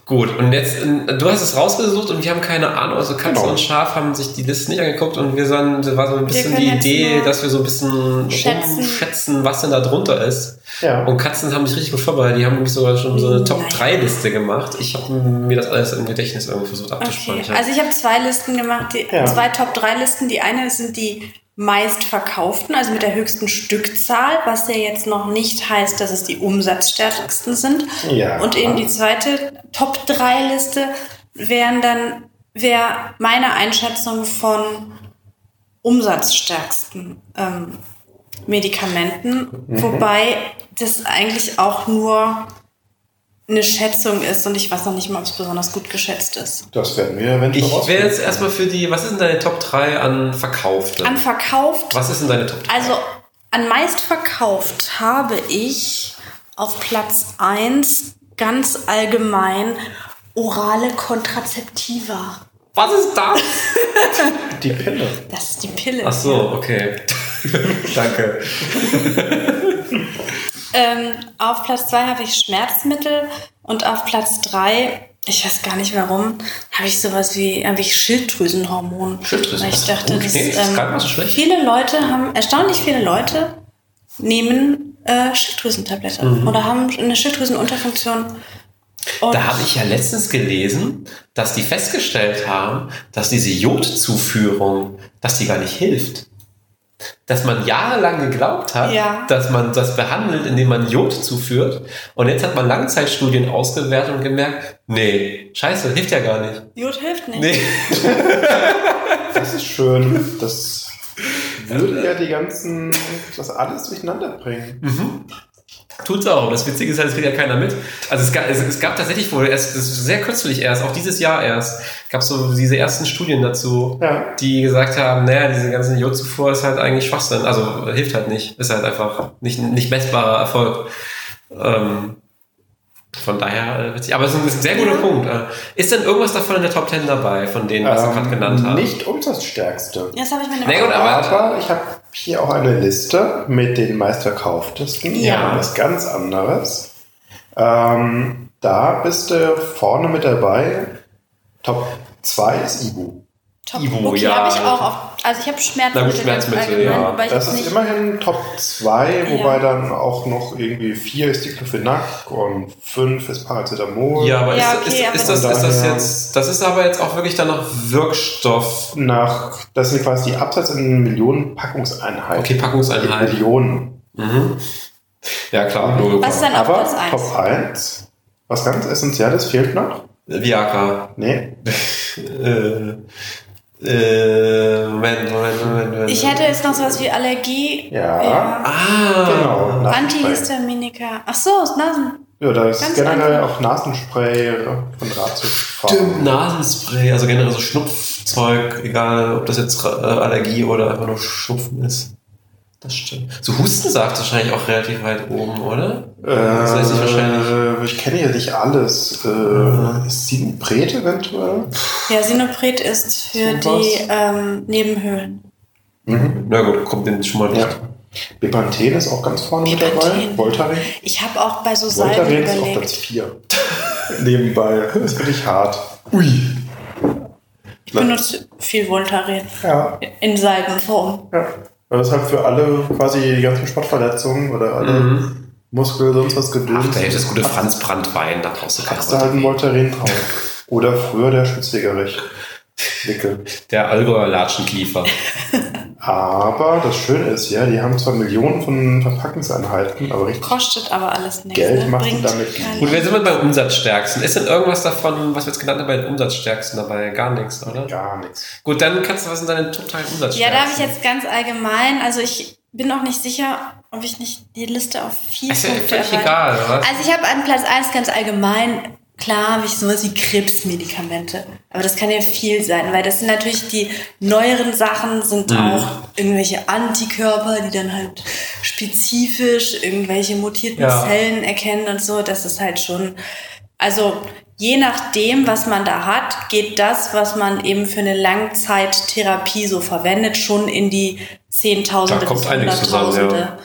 S2: Gut, und jetzt, äh, du hast es rausgesucht und wir haben keine Ahnung. Also Katze
S3: Genau.
S2: und Schaf haben sich die Liste nicht angeguckt und wir sind, das war so ein bisschen die Idee, dass wir so ein bisschen
S1: schätzen.
S2: schätzen, was denn da drunter ist.
S3: Ja.
S2: Und Katzen haben sich richtig gut vorbereitet. Die haben nämlich sogar schon so eine
S1: Nein.
S2: Top-3-Liste gemacht. Ich habe mir das alles im Gedächtnis irgendwie versucht
S1: Okay.
S2: abzuspeichern.
S1: Also ich habe zwei Listen gemacht, die,
S3: Ja.
S1: zwei Top-3-Listen. Die eine sind die meistverkauften, also mit der höchsten Stückzahl, was ja jetzt noch nicht heißt, dass es die umsatzstärksten sind.
S3: Ja.
S1: Und eben die zweite Top-3-Liste wären dann, wäre meine Einschätzung von umsatzstärksten ähm, Medikamenten,
S3: Mhm.
S1: wobei das eigentlich auch nur eine Schätzung ist und ich weiß noch nicht mal, ob es besonders gut geschätzt ist.
S3: Das werden wir eventuell
S2: Ich wäre jetzt erstmal für die, was ist denn deine Top 3 an verkaufte?
S1: An verkauft,
S2: was ist denn deine Top 3?
S1: also an meist verkauft habe ich auf Platz 1 ganz allgemein orale Kontrazeptiva.
S2: was ist das?
S3: Die Pille.
S1: Das ist die Pille.
S2: Ach so, okay. Danke.
S1: Ähm, auf Platz 2 habe ich Schmerzmittel und auf Platz 3, ich weiß gar nicht warum, habe ich sowas wie, habe ich Schilddrüsenhormon.
S2: Schilddrüsen,
S1: Weil ich dachte,
S2: gut.
S1: das,
S2: Nee, das ist
S1: ähm,
S2: gar nicht so schlecht.
S1: viele Leute haben, erstaunlich viele Leute nehmen äh, Schilddrüsentabletten oder haben eine Schilddrüsenunterfunktion. Und
S2: Da habe ich ja letztens gelesen, dass die festgestellt haben, dass diese Jodzuführung, dass die gar nicht hilft. Dass man jahrelang geglaubt hat,
S1: Ja.
S2: dass man das behandelt, indem man Jod zuführt. Und jetzt hat man Langzeitstudien ausgewertet und gemerkt, nee, scheiße, hilft ja gar nicht.
S1: Jod hilft nicht.
S2: Nee.
S3: Das ist schön. Das würde ja die ganzen, das alles durcheinander bringen.
S2: Tut's auch. Das Witzige ist halt, es kriegt ja keiner mit. Also es gab, es, es gab tatsächlich wohl erst, sehr kürzlich erst, auch dieses Jahr erst, gab es so diese ersten Studien dazu,
S3: Ja.
S2: die gesagt haben, naja, diese ganze Jodzufuhr ist halt eigentlich Schwachsinn. Also hilft halt nicht. Ist halt einfach nicht, nicht messbarer Erfolg. Ähm, von daher äh, witzig. Aber es ist ein sehr guter
S1: Ja.
S2: Punkt. Äh, Ist denn irgendwas davon in der Top 10 dabei, von denen, was wir gerade genannt?
S3: Ähm, Nicht umsatzstärkste.
S1: Das habe ich mir
S2: Nee,
S1: nämlich
S2: gut, aber-
S3: Aber ich habe hier auch eine Liste mit den meistverkauftesten.
S1: Ja.
S3: Was ganz anderes. Ähm, da bist du vorne mit dabei. Top 2 ist Ibu.
S1: Top.
S2: Ivo,
S1: okay,
S2: ja.
S1: habe ich auch auf, also ich habe Schmerzmittel.
S2: Na gut, Schmerzmittel, ja.
S3: Das ist
S1: nicht,
S3: immerhin Top 2,
S1: Ja.
S3: wobei dann auch noch irgendwie 4 ist Diclofenac und 5 ist Paracetamol.
S2: Ja, aber
S1: Ja,
S2: ist,
S1: okay,
S2: ist,
S1: aber
S2: ist, das, ist das jetzt, das ist aber jetzt auch wirklich dann noch Wirkstoff.
S3: Nach, das sind quasi die Absatz in Millionen Packungseinheiten.
S2: Okay, Packungseinheit.
S3: Millionen.
S2: Mhm. Ja, klar.
S1: Was ist auf
S3: Aber
S1: Platz 1?
S3: Top 1, was ganz Essentielles fehlt noch.
S2: Viagra.
S3: Nee,
S2: Äh, äh, Moment, Moment, Moment, Moment.
S1: Ich hätte jetzt noch sowas wie Allergie.
S3: Ja.
S2: Ah.
S3: genau. Nasenspray.
S1: Antihistaminika. Ach so, Nasen.
S3: Ja, da ist
S1: Ganz
S3: generell
S1: einfach.
S3: auch Nasenspray von Ratiofarm.
S2: Stimmt, Nasenspray, also generell so Schnupfzeug, egal ob das jetzt äh, Allergie oder einfach nur Schnupfen ist. Das stimmt. So Hustensaft ist wahrscheinlich auch relativ weit oben, oder?
S3: Äh,
S2: Das heißt nicht wahrscheinlich.
S3: Ich kenne ja nicht alles. Äh, Ist Sinopret eventuell?
S1: Ja, Sinopret ist für
S3: So
S1: die ähm, Nebenhöhlen.
S3: Mhm.
S2: Na gut, kommt denn schon mal nicht.
S3: Ja. Bepanthen ist auch ganz vorne mit dabei.
S1: Bepanthen.
S3: Voltaren.
S1: Ich habe auch bei so Salben
S3: Voltaren ist auf
S1: überlegt.
S3: Platz 4. Nebenbei. Das ist wirklich hart.
S2: Ui.
S1: Ich benutze viel Voltaren
S3: Ja.
S1: in Salbenform.
S3: ja. Das ist halt für alle quasi die ganzen Sportverletzungen oder alle
S2: Mhm.
S3: Muskel, sonst was gedöns.
S2: Ach, da hilft das gute Franz Brandwein, da brauchst du keine
S3: Hast du halt einen Voltaren drauf. Oder früher der Spitzwegerich. Wickel.
S2: Der Allgäuer Latschenkiefer.
S3: Aber das Schöne ist ja, die haben zwar Millionen von Verpackungseinheiten, aber richtig
S1: Kostet aber alles nichts.
S3: Geld
S1: ne?
S3: macht damit
S2: Gut, wir sind wir beim Umsatzstärksten. Ist denn irgendwas davon, was wir jetzt genannt haben, bei den Umsatzstärksten dabei? Gar nichts, oder?
S3: gar nichts.
S2: Gut, dann kannst du was in deinen totalen
S1: Ja,
S2: Umsatzstärksten.
S1: da habe ich jetzt ganz allgemein, also ich bin auch nicht sicher, ob ich nicht die Liste auf vier
S2: Ist ja
S1: Punkte
S2: völlig egal, oder?
S1: Also ich habe an Platz 1 ganz allgemein, klar habe ich sowas wie Krebsmedikamente. Aber das kann ja viel sein, weil das sind natürlich die neueren Sachen, sind
S2: Mhm.
S1: auch irgendwelche Antikörper, die dann halt spezifisch irgendwelche mutierten
S2: Ja.
S1: Zellen erkennen und so. Das ist halt schon, also je nachdem, was man da hat, geht das, was man eben für eine Langzeittherapie so verwendet, schon in die Zehntausende
S2: Da kommt
S1: bis
S2: einiges zusammen,
S1: Hunderttausende.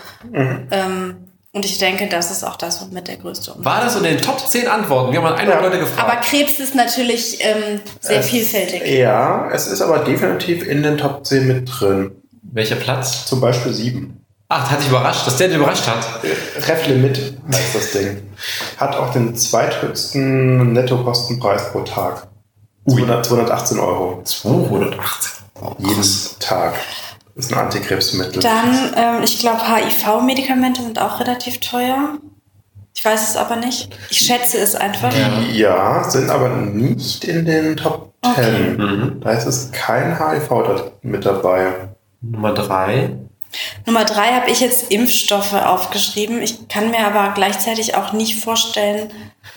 S1: Ähm, und ich denke, das ist auch das mit der größte Umfang.
S2: War das in den Top 10 Antworten? Wir haben mal 100
S3: Ja.
S2: Leute gefragt.
S1: Aber Krebs ist natürlich ähm, sehr
S3: Es-
S1: vielfältig.
S3: Ja, es ist aber definitiv in den Top 10 mit drin.
S2: Welcher Platz?
S3: Zum Beispiel 7.
S2: Ach, das hat dich überrascht, dass der dich überrascht hat.
S3: Reflimit heißt das Ding. Hat auch den zweithöchsten Nettokostenpreis pro Tag. 200, 218 Euro.
S2: 218.
S3: Jeden Tag. Ist ein Antikrebsmittel.
S1: Dann, ähm, ich glaube, HIV-Medikamente sind auch relativ teuer. Ich weiß es aber nicht. Ich schätze es einfach.
S3: Ja, sind aber nicht in den Top 10.
S1: Okay.
S2: Mhm.
S3: Da ist es kein HIV mit dabei.
S2: Nummer 3.
S1: Nummer drei habe ich jetzt Impfstoffe aufgeschrieben. Ich kann mir aber gleichzeitig auch nicht vorstellen,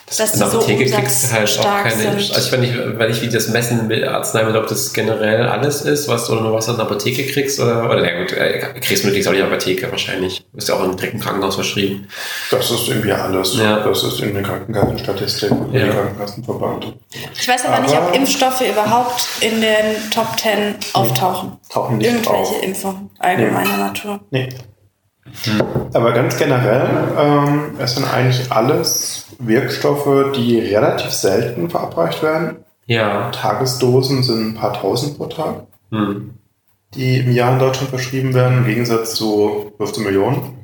S1: dass
S2: In der
S1: so
S2: Apotheke kriegst du halt auch keine
S1: sind.
S2: Also ich weiß nicht, weil ich wie das Messen mit Arzneimittel, ob das generell alles ist, was du oder nur was in der Apotheke kriegst oder, oder ja gut, äh, kriegst du auch nicht in der Apotheke wahrscheinlich. Du bist ja auch im direkten Krankenhaus verschrieben.
S3: Das ist irgendwie alles.
S2: Ja.
S3: Das ist in der Krankenkassenstatistik und
S2: Ja.
S3: Krankenkassenverband.
S1: Ich weiß aber, nicht,
S3: Aber-
S1: ob Impfstoffe überhaupt in den Top 10 auftauchen.
S3: Tauchen nicht
S1: Irgendwelche
S3: auf.
S1: Impfungen allgemeiner Natur.
S3: Nee. Aber ganz generell, ähm, es sind eigentlich alles Wirkstoffe, die relativ selten verabreicht werden.
S2: Ja.
S3: Tagesdosen sind ein paar tausend pro Tag,
S2: Hm.
S3: die im Jahr in Deutschland verschrieben werden, im Gegensatz zu 15 Millionen.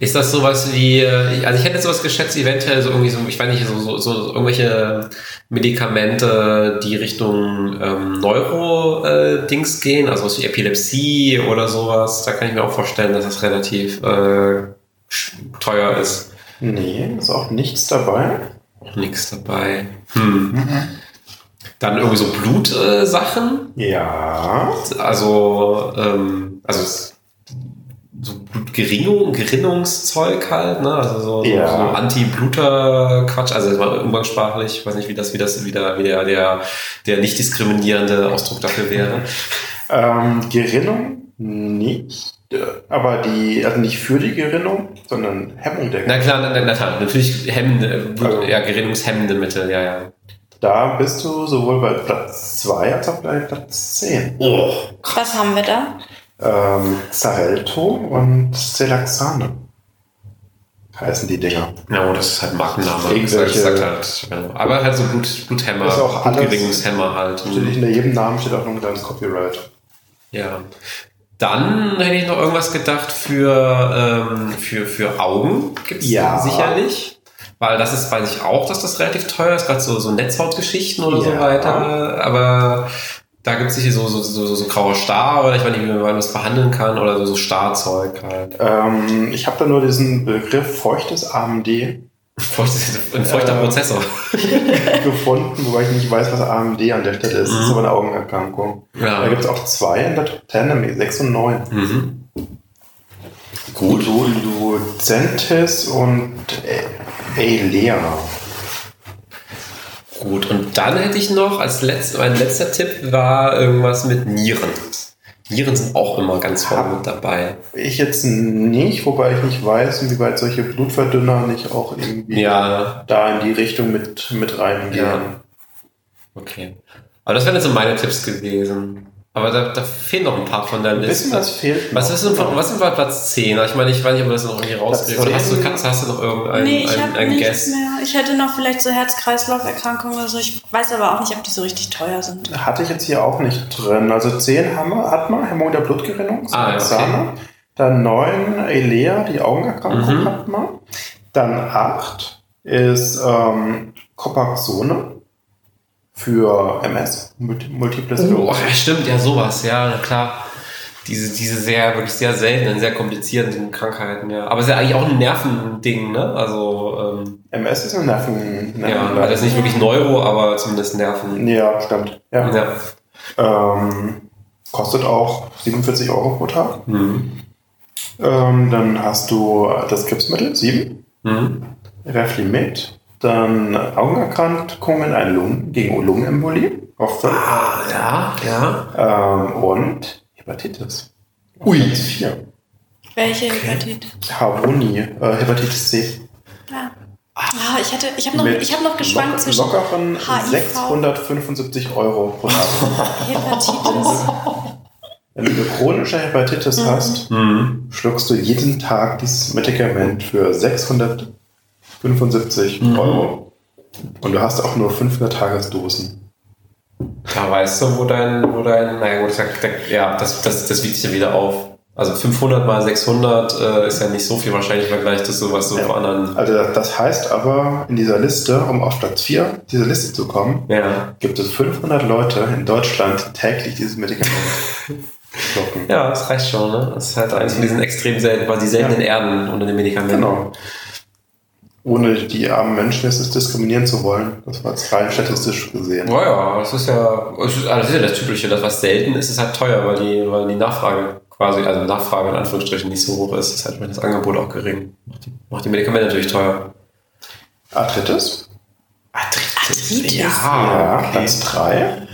S2: Ist das sowas wie, äh, also ich hätte sowas geschätzt, eventuell so irgendwie so, ich weiß nicht, so, so, so irgendwelche Medikamente, die Richtung ähm, Neuro-Dings gehen, also was wie Epilepsie oder sowas. Da kann ich mir auch vorstellen, dass das relativ äh, teuer ist.
S3: Nee, ist auch nichts dabei.
S2: Auch nichts dabei. Hm. Dann irgendwie so Blutsachen. Äh.
S3: Ja.
S2: also, ähm, also so Blutgerinnung, Gerinnungszeug halt, ne? Also so,
S3: Ja.
S2: so, Anti-Bluter-Quatsch, also umgangssprachlich, ich weiß nicht, wie das, wie das, wie der, wie der, der, der nicht diskriminierende Ausdruck dafür wäre.
S3: Ähm, Gerinnung nicht. Aber die, also nicht für die Gerinnung, sondern Hemmung der
S2: Na klar, na, na, na klar, natürlich hemmende, Blut,
S3: Also-
S2: ja, gerinnungshemmende Mittel, ja, ja.
S3: Da bist du sowohl bei Platz 2 als auch bei Platz 10.
S2: Oh,
S1: Was haben wir da?
S3: Ähm, Xarelto und Celaxane heißen die Dinger.
S2: ja, das ist halt Markenname.
S3: Irgendwelche-
S2: sagt halt, ja. aber halt so Blut, Bluthemmer,
S3: Das ist auch
S2: Blutgerinnungshemmer halt.
S3: Hinter jedem Namen steht auch noch ein kleines Copyright.
S2: Ja. Dann hätte ich noch irgendwas gedacht für, ähm, für, für Augen. Gibt's
S3: Ja.
S2: sicherlich. Weil das ist, weiß ich auch, dass das relativ teuer ist, gerade so, so Netzhautgeschichten oder so
S3: Ja.
S2: weiter. Aber da gibt es sicher so, so, so, so, so grauer Star oder ich weiß nicht, wie man das behandeln kann oder so, so Starzeug halt.
S3: Ähm, ich habe da nur diesen Begriff feuchtes AMD
S2: Feuchtes, ein feuchter
S3: Ähm.
S2: Prozessor.
S3: gefunden, wobei ich nicht weiß, was AMD an der Stelle ist. Das ist
S2: Mhm.
S3: aber eine Augenerkrankung.
S2: Ja.
S3: Da gibt es auch zwei in der Top 10, nämlich 6 und 9.
S2: Mhm. Gut.
S3: Lu Lucentis und Eilea.
S2: Gut, und dann hätte ich noch als letzt, mein letzter Tipp war irgendwas mit Nieren. Nieren sind auch immer ganz vorne mit dabei.
S3: Ich jetzt nicht, wobei ich nicht weiß, inwieweit solche Blutverdünner nicht auch irgendwie
S2: Ja,
S3: da in die Richtung mit, mit reingehen.
S2: Ja. okay. Aber das wären jetzt so meine Tipps gewesen. Aber da, da fehlen noch ein paar von der
S3: Ein bisschen
S2: Liste.
S3: was fehlt.
S2: Was ist denn von, was sind bei Platz 10? Ich meine, ich weiß nicht, ob wir das noch irgendwie rauskriegen. Oder hast du,
S3: 10?
S2: kannst, hast du noch irgendeinen
S1: nee, ich
S2: einen,
S1: habe
S2: einen
S1: nichts
S2: Guess?
S1: mehr. Ich hätte noch vielleicht so Herz-Kreislauf-Erkrankungen oder so. Ich weiß aber auch nicht, ob die so richtig teuer sind.
S3: Hatte ich jetzt hier auch nicht drin. Also 10 haben wir, hat man, Hämorrhoid der Blutgerinnung,
S2: Ah, okay.
S3: Sahne. Dann 9 Elea, die Augenerkrankung
S2: Mhm.
S3: hat man. Dann 8 ist ähm, Copaxone für MS, Multi- Multiple
S2: Oh,
S3: Sklerose.
S2: ja, stimmt, ja, sowas, ja, klar. Diese, diese sehr, wirklich sehr seltenen, sehr komplizierten Krankheiten, ja. Aber es ist ja eigentlich auch ein Nervending, ne? Also, ähm,
S3: MS ist eine Nerven.
S2: ja,
S3: Nerven
S2: also jetzt nicht wirklich Neuro, aber zumindest Nerven.
S3: ja, stimmt. Ja.
S2: Ja.
S3: Ähm, kostet auch 47 Euro pro Tag.
S2: Mhm.
S3: Ähm, dann hast du das Gipsmittel, 7.
S2: Mhm.
S3: Reflimid, dann Augenerkrankungen ein Lungen, gegen Lungenembolie fünf.
S2: Ah, ja, ja.
S3: ähm, und Hepatitis.
S2: Ui.
S3: Platz 4.
S1: Welche Hepatit?
S3: Harmonie, äh, Hepatitis C.
S1: Ja. Ah, ich hatte, ich habe noch, ich habe noch geschwankt
S3: lock-
S1: zwischen
S3: lockeren
S1: HIV.
S3: 675 Euro pro Tag.
S1: Hepatitis.
S3: Wenn du eine chronische Hepatitis hast,
S2: Mhm.
S3: schluckst du jeden Tag dieses Medikament für 675
S2: Mhm.
S3: Euro. Und du hast auch nur 500 Tagesdosen.
S2: Da weißt du, wo dein, wo dein, naja gut, ja, das, das, das wiegt sich ja wieder auf. Also 500 mal 600 äh, ist ja nicht so viel wahrscheinlich im Vergleich zu sowas so
S3: Ja.
S2: anderen.
S3: Also das- das heißt aber, in dieser Liste, um auf Platz 4 dieser Liste zu kommen,
S2: Ja.
S3: gibt es 500 Leute in Deutschland, die täglich dieses Medikament.
S2: Ja, das reicht schon, ne? Das ist halt eins von diesen extrem selten, quasi seltenen Erden unter den Medikamenten.
S3: Genau. Ohne die armen Menschen jetzt nicht diskriminieren zu wollen. Das war jetzt rein statistisch gesehen.
S2: Ja, ja, das ist ja, das ist, also das ist ja das Typische, das was selten ist, ist halt teuer, weil die, weil die Nachfrage quasi, also Nachfrage in Anführungsstrichen nicht so hoch ist, ist halt das Angebot auch gering. Macht die, macht die Medikamente natürlich teuer.
S3: Arthritis?
S1: Arthritis?
S2: Ja,
S3: ja,
S2: okay.
S3: Platz 3.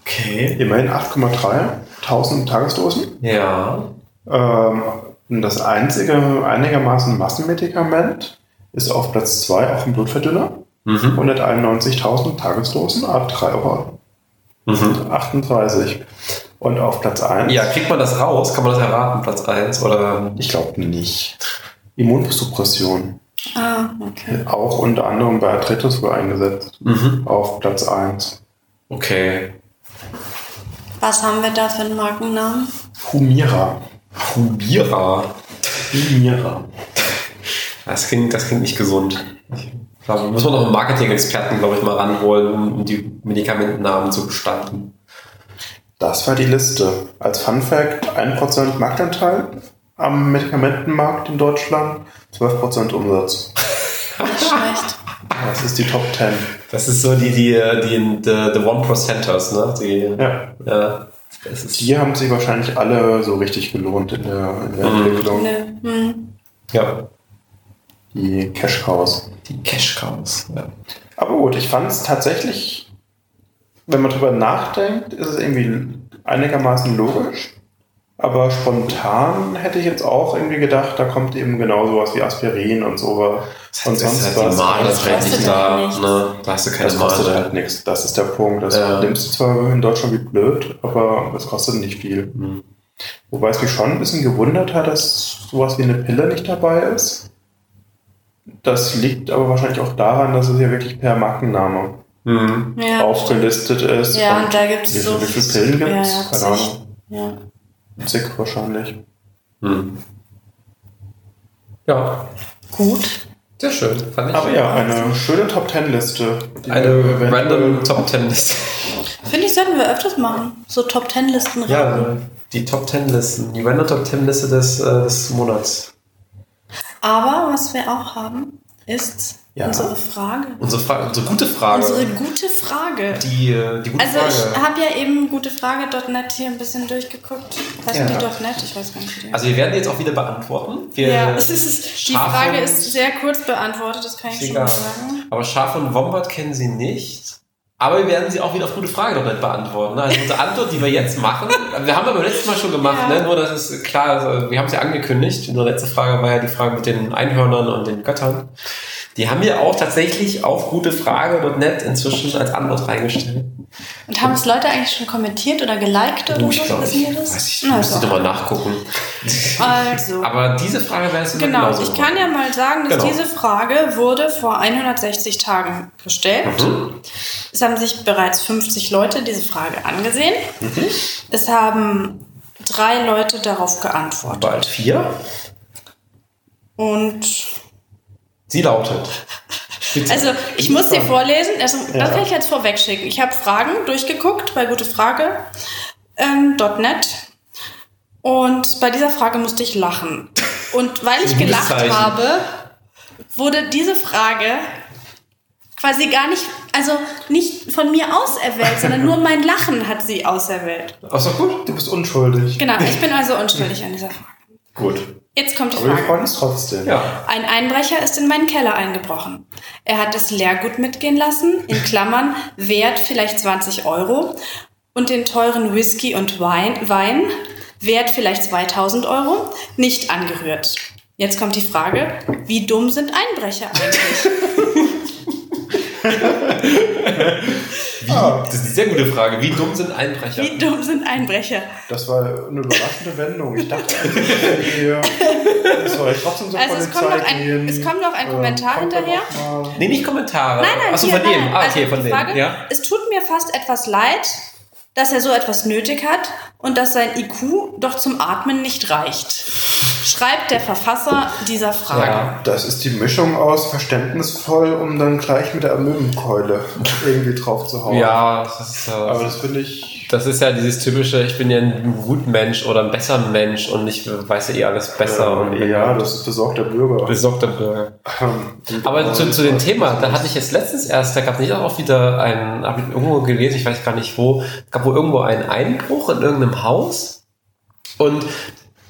S2: okay.
S3: Immerhin 8,3 1000 Tagesdosen.
S2: Ja.
S3: Ähm, das einzige einigermaßen Massenmedikament ist auf Platz 2 auch ein Blutverdünner.
S2: Mhm.
S3: 191.000 Tagesdosen, ab 3,38 Euro.
S2: Mhm.
S3: Und auf Platz 1,
S2: Ja, kriegt man das raus? Kann man das erraten, Platz 1? Oder
S3: ich glaube nicht. Immunsuppression,
S1: Ah, okay.
S3: auch unter anderem bei Arthritis wohl eingesetzt,
S2: mhm.
S3: auf Platz 1.
S2: Okay.
S1: Was haben wir da für einen Markennamen?
S3: Humira.
S2: Humira.
S3: Humira.
S2: Das klingt, das klingt nicht gesund. Ich glaube, muss man noch einen Marketing-Experten, glaube ich, mal ranholen, um, die Medikamentennamen zu gestalten.
S3: Das war die Liste. Als Fun Fact, 1% Marktanteil am Medikamentenmarkt in Deutschland, 12% Umsatz.
S1: Nicht schlecht.
S3: Das ist die Top 10.
S2: Das ist so die, die, die, the, the One Percenters, ne? Die,
S3: Ja.
S2: ja. Das ist,
S3: Die haben sich wahrscheinlich alle so richtig gelohnt in der, in der
S2: Mhm.
S3: Entwicklung.
S1: Nö. Hm.
S2: ja.
S3: Die Cash Cows.
S2: Die Cash Cows. Ja.
S3: Aber gut, ich fand es tatsächlich, wenn man drüber nachdenkt, ist es irgendwie einigermaßen logisch. Aber spontan hätte ich jetzt auch irgendwie gedacht, da kommt eben genau sowas wie Aspirin und so und
S2: Das ist
S3: sonst
S2: halt
S3: was.
S2: die Marge
S1: Das kostet
S2: nicht da.
S1: nichts.
S2: Ne? Da hast du keine
S3: Das kostet
S2: Marge.
S3: halt nichts. Das ist der Punkt. Das
S2: Ja.
S3: nimmst du zwar in Deutschland wie blöd, aber es kostet nicht viel.
S2: Hm.
S3: Wobei es mich schon ein bisschen gewundert hat, dass sowas wie eine Pille nicht dabei ist. Das liegt aber wahrscheinlich auch daran, dass es ja wirklich per Markenname
S2: Hm.
S1: Ja.
S3: aufgelistet ist.
S1: Ja, und da gibt es so.
S3: viele Pillen gibt
S1: Ja,
S3: es?
S1: ja,
S3: Keine
S1: zig.
S3: Ahnung.
S1: Ja.
S3: Zig wahrscheinlich.
S2: Hm. Ja,
S1: Gut.
S2: sehr schön. Fand ich.
S3: Aber ja, eine schöne Top Ten Liste.
S2: Eine random Top Ten Liste.
S1: Finde ich, sollten wir öfters machen. So Top Ten Listen
S2: Ja, die Top Ten Listen. Die random Top Ten Liste des, äh, des Monats.
S1: Aber was wir auch haben, ist
S3: Ja.
S1: unsere Frage.
S2: Unsere, Frage, unsere gute Frage.
S1: Unsere gute Frage.
S2: die, äh, die gute
S1: Also ich
S2: Frage.
S1: habe ja eben gutefrage.net hier ein bisschen durchgeguckt. Was
S3: Ja.
S1: sind die .net? Ich weiß gar nicht.
S2: Also wir werden die jetzt auch wieder beantworten. Wir,
S1: ja, es ist, die Frage ist sehr kurz beantwortet, das kann ich
S2: Ist
S1: schon mal
S2: egal.
S1: sagen.
S2: Aber Schaf und Wombat kennen sie nicht. Aber wir werden sie auch wieder auf gute Frage noch nicht beantworten. ne? Also unsere Antwort, die wir jetzt machen, wir haben aber letztes Mal schon gemacht,
S1: Ja.
S2: ne? nur das ist klar, also wir haben es ja angekündigt. Unsere letzte Frage war ja die Frage mit den Einhörnern und den Göttern. Die haben wir auch tatsächlich auf gutefrage.net inzwischen als Antwort reingestellt.
S1: Und haben es Leute eigentlich schon kommentiert oder geliked oder
S2: ich
S1: so? Wissen
S2: ich
S1: wir das?
S2: weiß ich,
S1: Na,
S2: müsste nochmal nachgucken.
S1: Also.
S2: Aber diese Frage wäre es
S1: Genau, ich kann ja mal sagen, dass
S2: Genau.
S1: diese Frage wurde vor 160 Tagen gestellt.
S2: Mhm.
S1: Es haben sich bereits 50 Leute diese Frage angesehen.
S2: Mhm.
S1: Es haben drei Leute darauf geantwortet.
S2: Bald vier.
S1: Und
S2: Sie lautet. Bitte.
S1: also ich muss sie vorlesen, also
S3: Ja.
S1: das kann ich jetzt vorwegschicken. Ich habe Fragen durchgeguckt bei gutefrage.net ähm, .net. und bei dieser Frage musste ich lachen. Und weil ich gelacht habe, wurde diese Frage quasi gar nicht, also nicht von mir auserwählt, sondern nur mein Lachen hat sie auserwählt.
S2: Ach so, gut.
S3: Du bist unschuldig.
S1: Genau, ich bin also unschuldig an dieser Frage.
S2: Gut.
S1: Jetzt kommt die
S3: Aber wir
S1: Frage.
S3: freuen uns trotzdem.
S2: Ja.
S1: Ein Einbrecher ist in meinen Keller eingebrochen. Er hat das Leergut mitgehen lassen, in Klammern, Wert vielleicht 20 Euro, und den teuren Whisky und Wein, Wein Wert vielleicht 2000 Euro, nicht angerührt. Jetzt kommt die Frage, wie dumm sind Einbrecher eigentlich?
S2: Wie, Das ist eine sehr gute Frage. Wie dumm sind Einbrecher?
S1: Wie dumm sind Einbrecher?
S3: Das war eine überraschende Wendung. Ich dachte ihr soll ich trotzdem zur
S1: Also es kommt noch ein-
S3: gehen.
S1: es kommt noch ein Kommentar
S3: kommt da
S1: hinterher.
S3: noch
S2: Nee, nicht Kommentare.
S1: Nein, nein,
S2: Achso,
S1: hier,
S2: von dem.
S1: nein.
S2: Ah, okay,
S1: also
S2: von dem.
S1: Frage,
S2: Ja.
S1: Es tut mir fast etwas leid, dass er so etwas nötig hat und dass sein IQ doch zum Atmen nicht reicht. Schreibt der Verfasser dieser Frage.
S2: Ja.
S3: Das ist die Mischung aus verständnisvoll, um dann gleich mit der Möwenkeule irgendwie drauf zu hauen.
S2: Ja, das ist, äh,
S3: Aber das finde ich.
S2: Das ist ja dieses typische, ich bin ja ein guter Mensch oder ein besser Mensch und ich weiß ja eh alles besser und
S3: ja, das ist besorgter Bürger.
S2: besorgter Bürger.
S3: Ähm,
S2: Aber zu, zu dem Thema, da hatte ich jetzt letztens erst, da gab es nicht auch wieder ein, habe ich irgendwo gelesen, ich weiß gar nicht wo, gab wohl irgendwo einen Einbruch in irgendeinem Haus und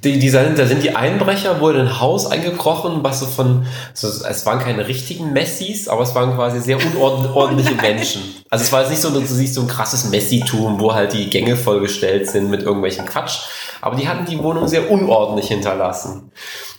S2: die, die sind, da sind die Einbrecher wohl in ein Haus eingebrochen, was so von, so, es waren keine richtigen Messis, aber es waren quasi sehr unordentliche Menschen. Also es war jetzt nicht so, du siehst so ein krasses Messitum, wo halt die Gänge vollgestellt sind mit irgendwelchen Quatsch, aber die hatten die Wohnung sehr unordentlich hinterlassen.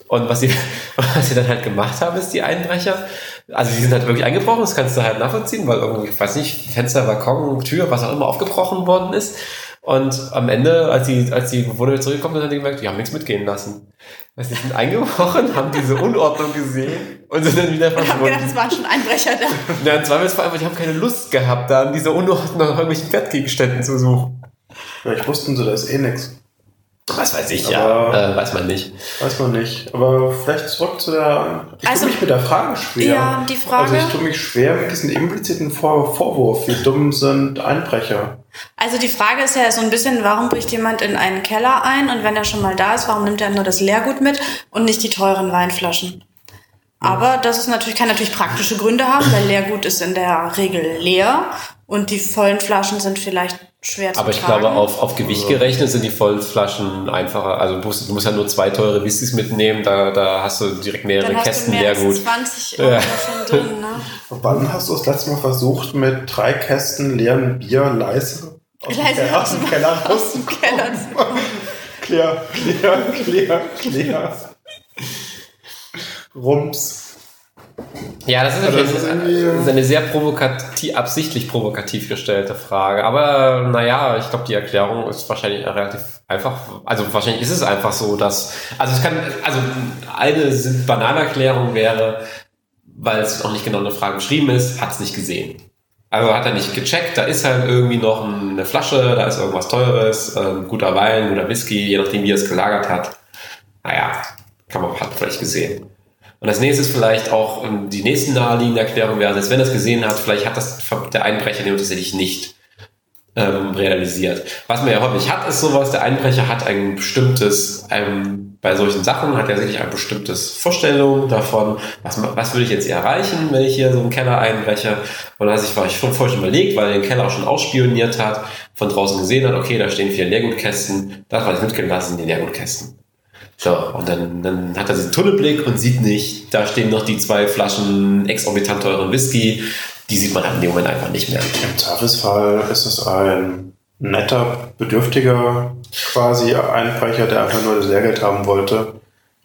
S2: Und was sie, was sie dann halt gemacht haben, ist die Einbrecher, also die sind halt wirklich eingebrochen, das kannst du halt nachvollziehen, weil irgendwie, ich weiß nicht, Fenster, Balkon, Tür, was auch immer aufgebrochen worden ist. Und am Ende, als die, als die Bewohner wieder zurückgekommen sind, haben die gemerkt, die haben nichts mitgehen lassen. Weil sie sind eingebrochen, haben diese Unordnung gesehen und sind dann wieder
S1: Ich habe gedacht,
S2: verschwunden.
S1: es waren schon Einbrecher da.
S2: Ja, im Zweifelsfall einfach, die haben keine Lust gehabt, da an dieser Unordnung nach irgendwelchen Wertgegenständen zu suchen.
S3: Vielleicht wussten sie das eh nix.
S2: Was weiß ich,
S3: Aber-
S2: ja. Äh, weiß man nicht.
S3: Weiß man nicht. Aber vielleicht zurück zu der. Ich
S1: Also-
S3: tue mich mit der Frage schwer.
S1: Ja, die Frage-
S3: Also ich tue mich schwer mit diesem impliziten Vor Vorwurf. Wie dumm sind Einbrecher?
S1: Also die Frage ist ja so ein bisschen, warum bricht jemand in einen Keller ein und wenn er schon mal da ist, warum nimmt er nur das Leergut mit und nicht die teuren Weinflaschen? Aber das ist natürlich, kann natürlich praktische Gründe haben, weil Leergut ist in der Regel leer und die vollen Flaschen sind vielleicht schwer zu
S2: Aber ich
S1: tragen.
S2: glaube, auf, auf Gewicht gerechnet sind die Vollflaschen einfacher. Also du musst, du musst ja nur zwei teure Whiskys mitnehmen, da, da hast du direkt mehrere
S1: Dann hast
S2: Kästen
S1: du mehr als
S2: Leergut.
S1: 20 Euro
S2: Ja.
S1: schon drin, ne?
S3: Wann hast du das letzte Mal versucht, mit drei Kästen leeren Bier leise aus dem
S1: Leise
S3: Keller,
S1: aus
S3: dem
S1: dem-
S3: Keller
S1: Keller
S3: rauszukommen? Klär, klär, klär, klär. Rums.
S2: Ja, das ist,
S3: Also das ist
S2: eine, sehr provokativ, absichtlich provokativ gestellte Frage. Aber naja, ich glaube, die Erklärung ist wahrscheinlich relativ einfach. Also wahrscheinlich ist es einfach so, dass. Also es kann, also eine banale Erklärung wäre, weil es noch nicht genau eine Frage beschrieben ist, hat es nicht gesehen. Also hat er nicht gecheckt, da ist halt irgendwie noch eine Flasche, da ist irgendwas Teures, ähm, guter Wein, guter Whisky, je nachdem, wie er es gelagert hat. Naja, kann man, hat man vielleicht gesehen. Und als nächstes vielleicht auch ähm, die nächste naheliegende Erklärung wäre, dass wenn er es gesehen hat, vielleicht hat das der Einbrecher den tatsächlich nicht ähm, realisiert. Was man ja häufig hat, ist sowas, der Einbrecher hat ein bestimmtes, ähm, bei solchen Sachen hat er wirklich ein bestimmtes Vorstellung davon, was, was würde ich jetzt hier erreichen, wenn ich hier so einen Keller einbreche. Und dann hat sich vielleicht schon vorher schon überlegt, weil er den Keller auch schon ausspioniert hat, von draußen gesehen hat, okay, da stehen vier Leergutkästen, das war jetzt mitgelassen, die Leergutkästen. So, und dann, dann hat er diesen Tunnelblick und sieht nicht, da stehen noch die zwei Flaschen exorbitant teuren Whisky. die sieht man halt in dem Moment einfach nicht mehr.
S3: Im Zweifelsfall ist es ein netter, bedürftiger quasi Einbrecher, der einfach nur das Lehrgeld haben wollte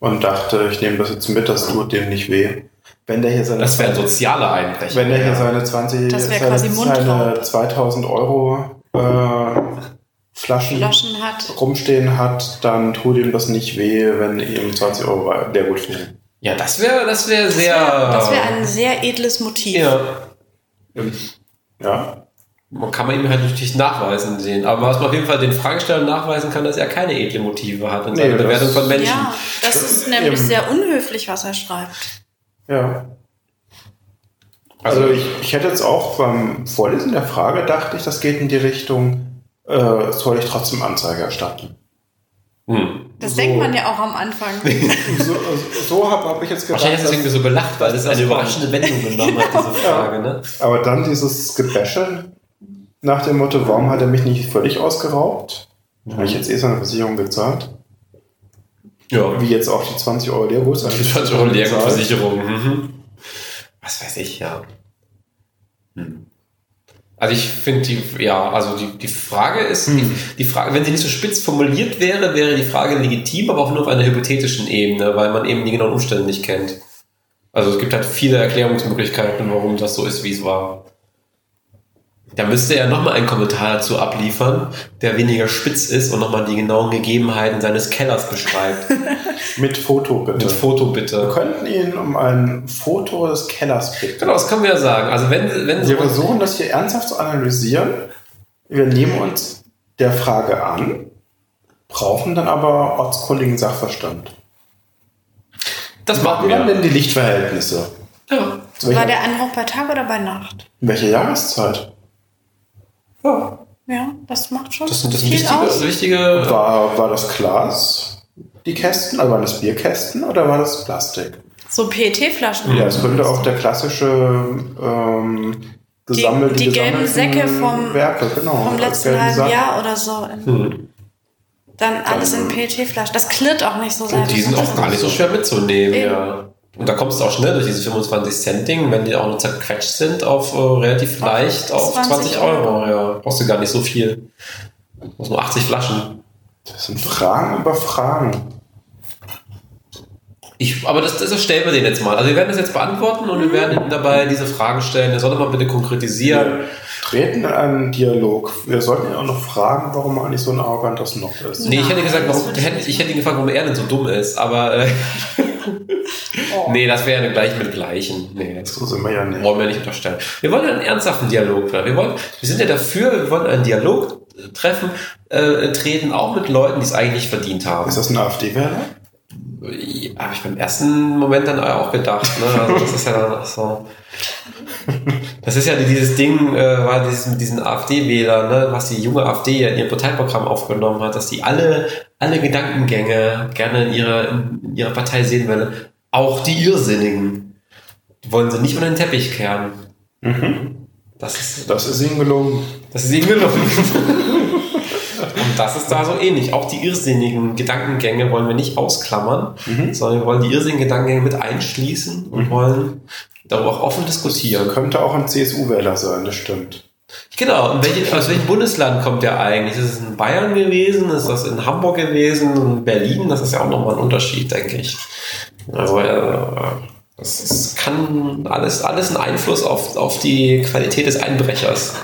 S3: und dachte, ich nehme das jetzt mit, das tut dem nicht weh. Wenn der hier seine,
S2: Das wäre ein sozialer Einbrecher.
S3: wenn der hier seine 20,
S1: Das wär
S3: seine, seine 2000 Euro äh, Flaschen,
S1: Flaschen hat.
S3: rumstehen hat, dann tut ihm das nicht weh, wenn ihm 20 Euro Lehrgut fehlen.
S2: Ja, das wäre das wär sehr.
S1: Das wäre ein sehr edles Motiv.
S2: ja.
S3: Ja,
S2: Man kann man ihm halt natürlich nachweisen sehen. Aber was man auf jeden Fall den Fragestellern nachweisen kann, dass er keine edle Motive hat in
S3: Nee,
S2: seiner
S3: das-
S2: Bewertung von Menschen.
S1: Ja, das ist nämlich
S3: Eben.
S1: sehr unhöflich, was er schreibt.
S3: ja. Also ich, ich hätte jetzt auch beim Vorlesen der Frage, dachte ich, das geht in die Richtung, äh, soll ich trotzdem Anzeige erstatten?
S2: Hm.
S1: Das
S3: So.
S1: denkt man ja auch am Anfang.
S3: So, so habe hab ich jetzt gedacht.
S2: Wahrscheinlich hast du irgendwie so belacht, weil das eine überraschende Wendung genommen hat, diese Frage. Ne?
S3: Aber dann dieses Gebäsche nach dem Motto, warum hat er mich nicht völlig ausgeraubt? Habe ich jetzt eh seine Versicherung gezahlt?
S2: Ja.
S3: Wie jetzt auch die 20 Euro Lehrgut.
S2: Die 20 Euro Lehrgutversicherung. Mhm. Was weiß ich, ja. Hm. Also ich finde die, ja, also die, die Frage ist, die, die Frage, wenn sie nicht so spitz formuliert wäre, wäre die Frage legitim, aber auch nur auf einer hypothetischen Ebene, weil man eben die genauen Umstände nicht kennt. Also es gibt halt viele Erklärungsmöglichkeiten, warum das so ist, wie es war. Da müsste er nochmal einen Kommentar dazu abliefern, der weniger spitz ist und nochmal die genauen Gegebenheiten seines Kellers beschreibt.
S3: Mit Foto bitte.
S2: Mit Foto
S3: Wir
S2: bitte.
S3: könnten ihn um ein Foto des Kellers bitten.
S2: Genau, das können wir ja sagen. Also wenn, wenn
S3: Wir versuchen das hier ernsthaft zu analysieren. Wir nehmen uns der Frage an, brauchen dann aber ortskundigen Sachverstand.
S2: das machen
S3: Wie waren
S2: wir.
S3: denn die Lichtverhältnisse?
S2: Ja.
S1: War der Anruf bei Tag oder bei Nacht?
S3: in welcher Jahreszeit?
S2: Ja.
S1: Ja, das macht schon
S2: Das sind, das wichtige,
S1: aus.
S2: wichtige
S3: War, war das Glas, die Kästen, also waren das Bierkästen oder war das Plastik?
S1: So PET-Flaschen.
S3: Ja, es könnte auch der klassische ähm, gesammelt,
S1: die gelben
S3: gesammelten
S1: Säcke vom-
S3: Werke, genau.
S1: Vom letzten
S3: gelben
S1: halben
S3: Sack.
S1: Jahr oder so.
S2: Hm.
S1: Dann alles in PET-Flaschen. Das klirrt auch nicht so sehr.
S2: Und die sind auch gar nicht so schwer mitzunehmen,
S1: Eben.
S2: ja. Und da kommst du auch schnell durch diese 25 Cent Ding, wenn die auch nur zerquetscht sind, auf äh, relativ leicht auf
S1: 20
S2: 20 Euro. Ja, brauchst du gar nicht so viel. Du brauchst nur 80 Flaschen.
S3: Das sind Fragen über Fragen.
S2: Ich, aber das, das stellen wir den jetzt mal. Also wir werden das jetzt beantworten und wir werden ihm dabei diese Fragen stellen. Er soll doch mal bitte konkretisieren.
S3: Treten in einen Dialog. Wir sollten ihn auch noch fragen, warum er eigentlich so ein arroganter Snob ist.
S2: Nee, ich hätte gesagt,
S1: das
S2: warum,
S1: ich
S2: hätte,
S1: nicht
S2: ich hätte ihn gefragt, warum er denn so dumm ist. Aber äh. nee, das wäre ja gleich mit Gleichen. Nee, das
S3: So sind wir ja nicht.
S2: wollen wir nicht unterstellen. Wir wollen einen ernsthaften Dialog. Wir, wollen, wir sind ja dafür, wir wollen einen Dialog treffen, äh, treten, auch mit Leuten, die es eigentlich verdient haben.
S3: Ist das ein AfD-Wähler?
S2: Ja, Habe ich beim ersten Moment dann auch gedacht. Ne? Also das ist ja dann so. Das ist ja dieses Ding, äh, war dieses mit diesen AfD-Wählern, ne, was die junge AfD ja in ihrem Parteiprogramm aufgenommen hat, dass die alle, alle Gedankengänge gerne in ihrer, in ihrer Partei sehen wollen. Auch die Irrsinnigen. Die wollen sie nicht unter den Teppich kehren. Das ist,
S3: Das ist ihm gelungen.
S2: das ist ihnen gelungen. Und das ist da so ähnlich. Auch die irrsinnigen Gedankengänge wollen wir nicht ausklammern, sondern wir wollen die irrsinnigen Gedankengänge mit einschließen und wollen darüber auch offen diskutieren.
S3: Könnte auch ein CSU-Wähler sein, das stimmt.
S2: Genau, und welche, aus welchem Bundesland kommt der eigentlich? Ist es in Bayern gewesen? Ist das in Hamburg gewesen? In Berlin? Das ist ja auch nochmal ein Unterschied, denke ich. Also, äh, das ist, kann alles, alles einen Einfluss auf, auf die Qualität des Einbrechers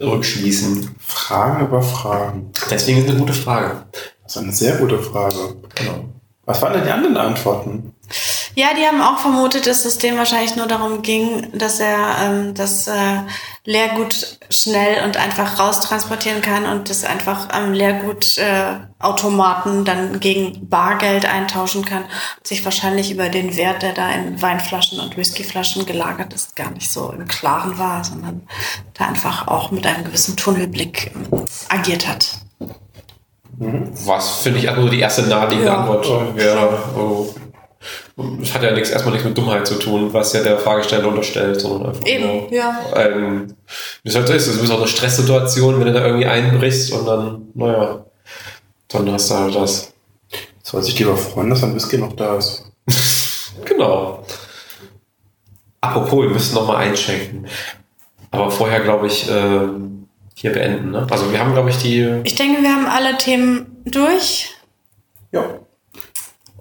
S2: rückschließen.
S3: Fragen über Fragen.
S2: Deswegen ist es eine gute Frage.
S3: Das ist eine sehr gute Frage.
S2: Genau.
S3: Was waren denn die anderen Antworten?
S1: Ja, die haben auch vermutet, dass es dem wahrscheinlich nur darum ging, dass er ähm, das äh, Leergut schnell und einfach raustransportieren kann und das einfach am Leergutautomaten äh, Automaten dann gegen Bargeld eintauschen kann und sich wahrscheinlich über den Wert, der da in Weinflaschen und Whiskyflaschen gelagert ist, gar nicht so im Klaren war, sondern da einfach auch mit einem gewissen Tunnelblick ähm, agiert hat.
S2: Was finde ich also die erste naheliegende
S1: Ja.
S2: Antwort
S3: Ja.
S2: wäre. Oh, es hat ja nichts, erstmal nichts mit Dummheit zu tun, was ja der Fragesteller unterstellt, sondern einfach
S1: Eben,
S2: nur,
S1: ja.
S2: ähm, wie es halt so ist. Es ist auch eine Stresssituation, wenn du da irgendwie einbrichst und dann, naja, dann hast du halt das.
S3: Soll sich lieber freuen, dass ein Whisky noch da ist.
S2: Genau. Apropos, wir müssen noch mal einschenken. Aber vorher, glaube ich, äh, hier beenden. Ne? Also wir haben, glaube ich, die...
S1: Ich denke, wir haben alle Themen durch.
S3: Ja.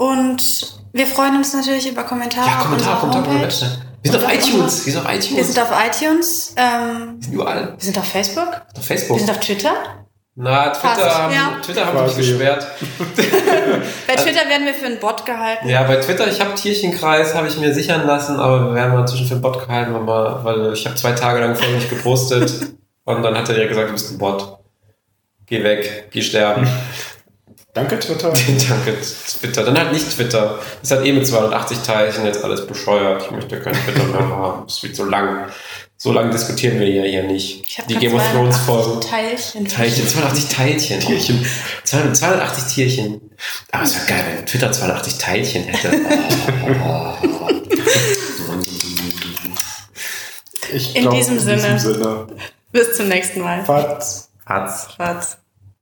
S1: Und wir freuen uns natürlich über Kommentare.
S2: Ja, Kommentar,
S1: auf
S2: Kommentar
S1: unserer
S2: auf der. Website. Wir sind auf iTunes. Wir sind auf iTunes.
S1: Wir sind auf iTunes. Ähm,
S2: Wir sind überall.
S1: wir sind auf Facebook.
S2: Auf
S1: Wir
S2: Facebook.
S1: sind auf Twitter.
S2: Na, Twitter
S1: Fast,
S2: haben,
S1: ja.
S2: Twitter haben sich
S3: Quasi.
S2: gesperrt.
S1: Bei Twitter werden wir für einen Bot gehalten.
S2: Ja, bei Twitter, ich habe Tierchenkreis, habe ich mir sichern lassen, aber wir werden mal inzwischen für den Bot gehalten, aber, weil ich habe zwei Tage lang vorher nicht gepostet und dann hat er direkt gesagt, du bist ein Bot. Geh weg, geh sterben.
S3: Danke, Twitter.
S2: Danke, Twitter. Dann halt nicht Twitter. Das hat eh mit 280 Teilchen jetzt alles bescheuert. Ich möchte kein Twitter mehr haben. Es wird so lang. So lange diskutieren wir ja hier nicht.
S1: Ich hab
S2: Die Game of Thrones
S1: 280
S2: Folgen.
S1: Teilchen.
S2: Teilchen, 280 Teilchen. Tierchen. 280 Tierchen. Aber es wäre geil, wenn Twitter 280 Teilchen hätte.
S3: Ich
S1: In
S3: glaub,
S1: diesem Sinne.
S3: Sinne.
S1: Bis zum nächsten Mal.
S3: Fatz.
S2: Hat's.
S1: Schwarz.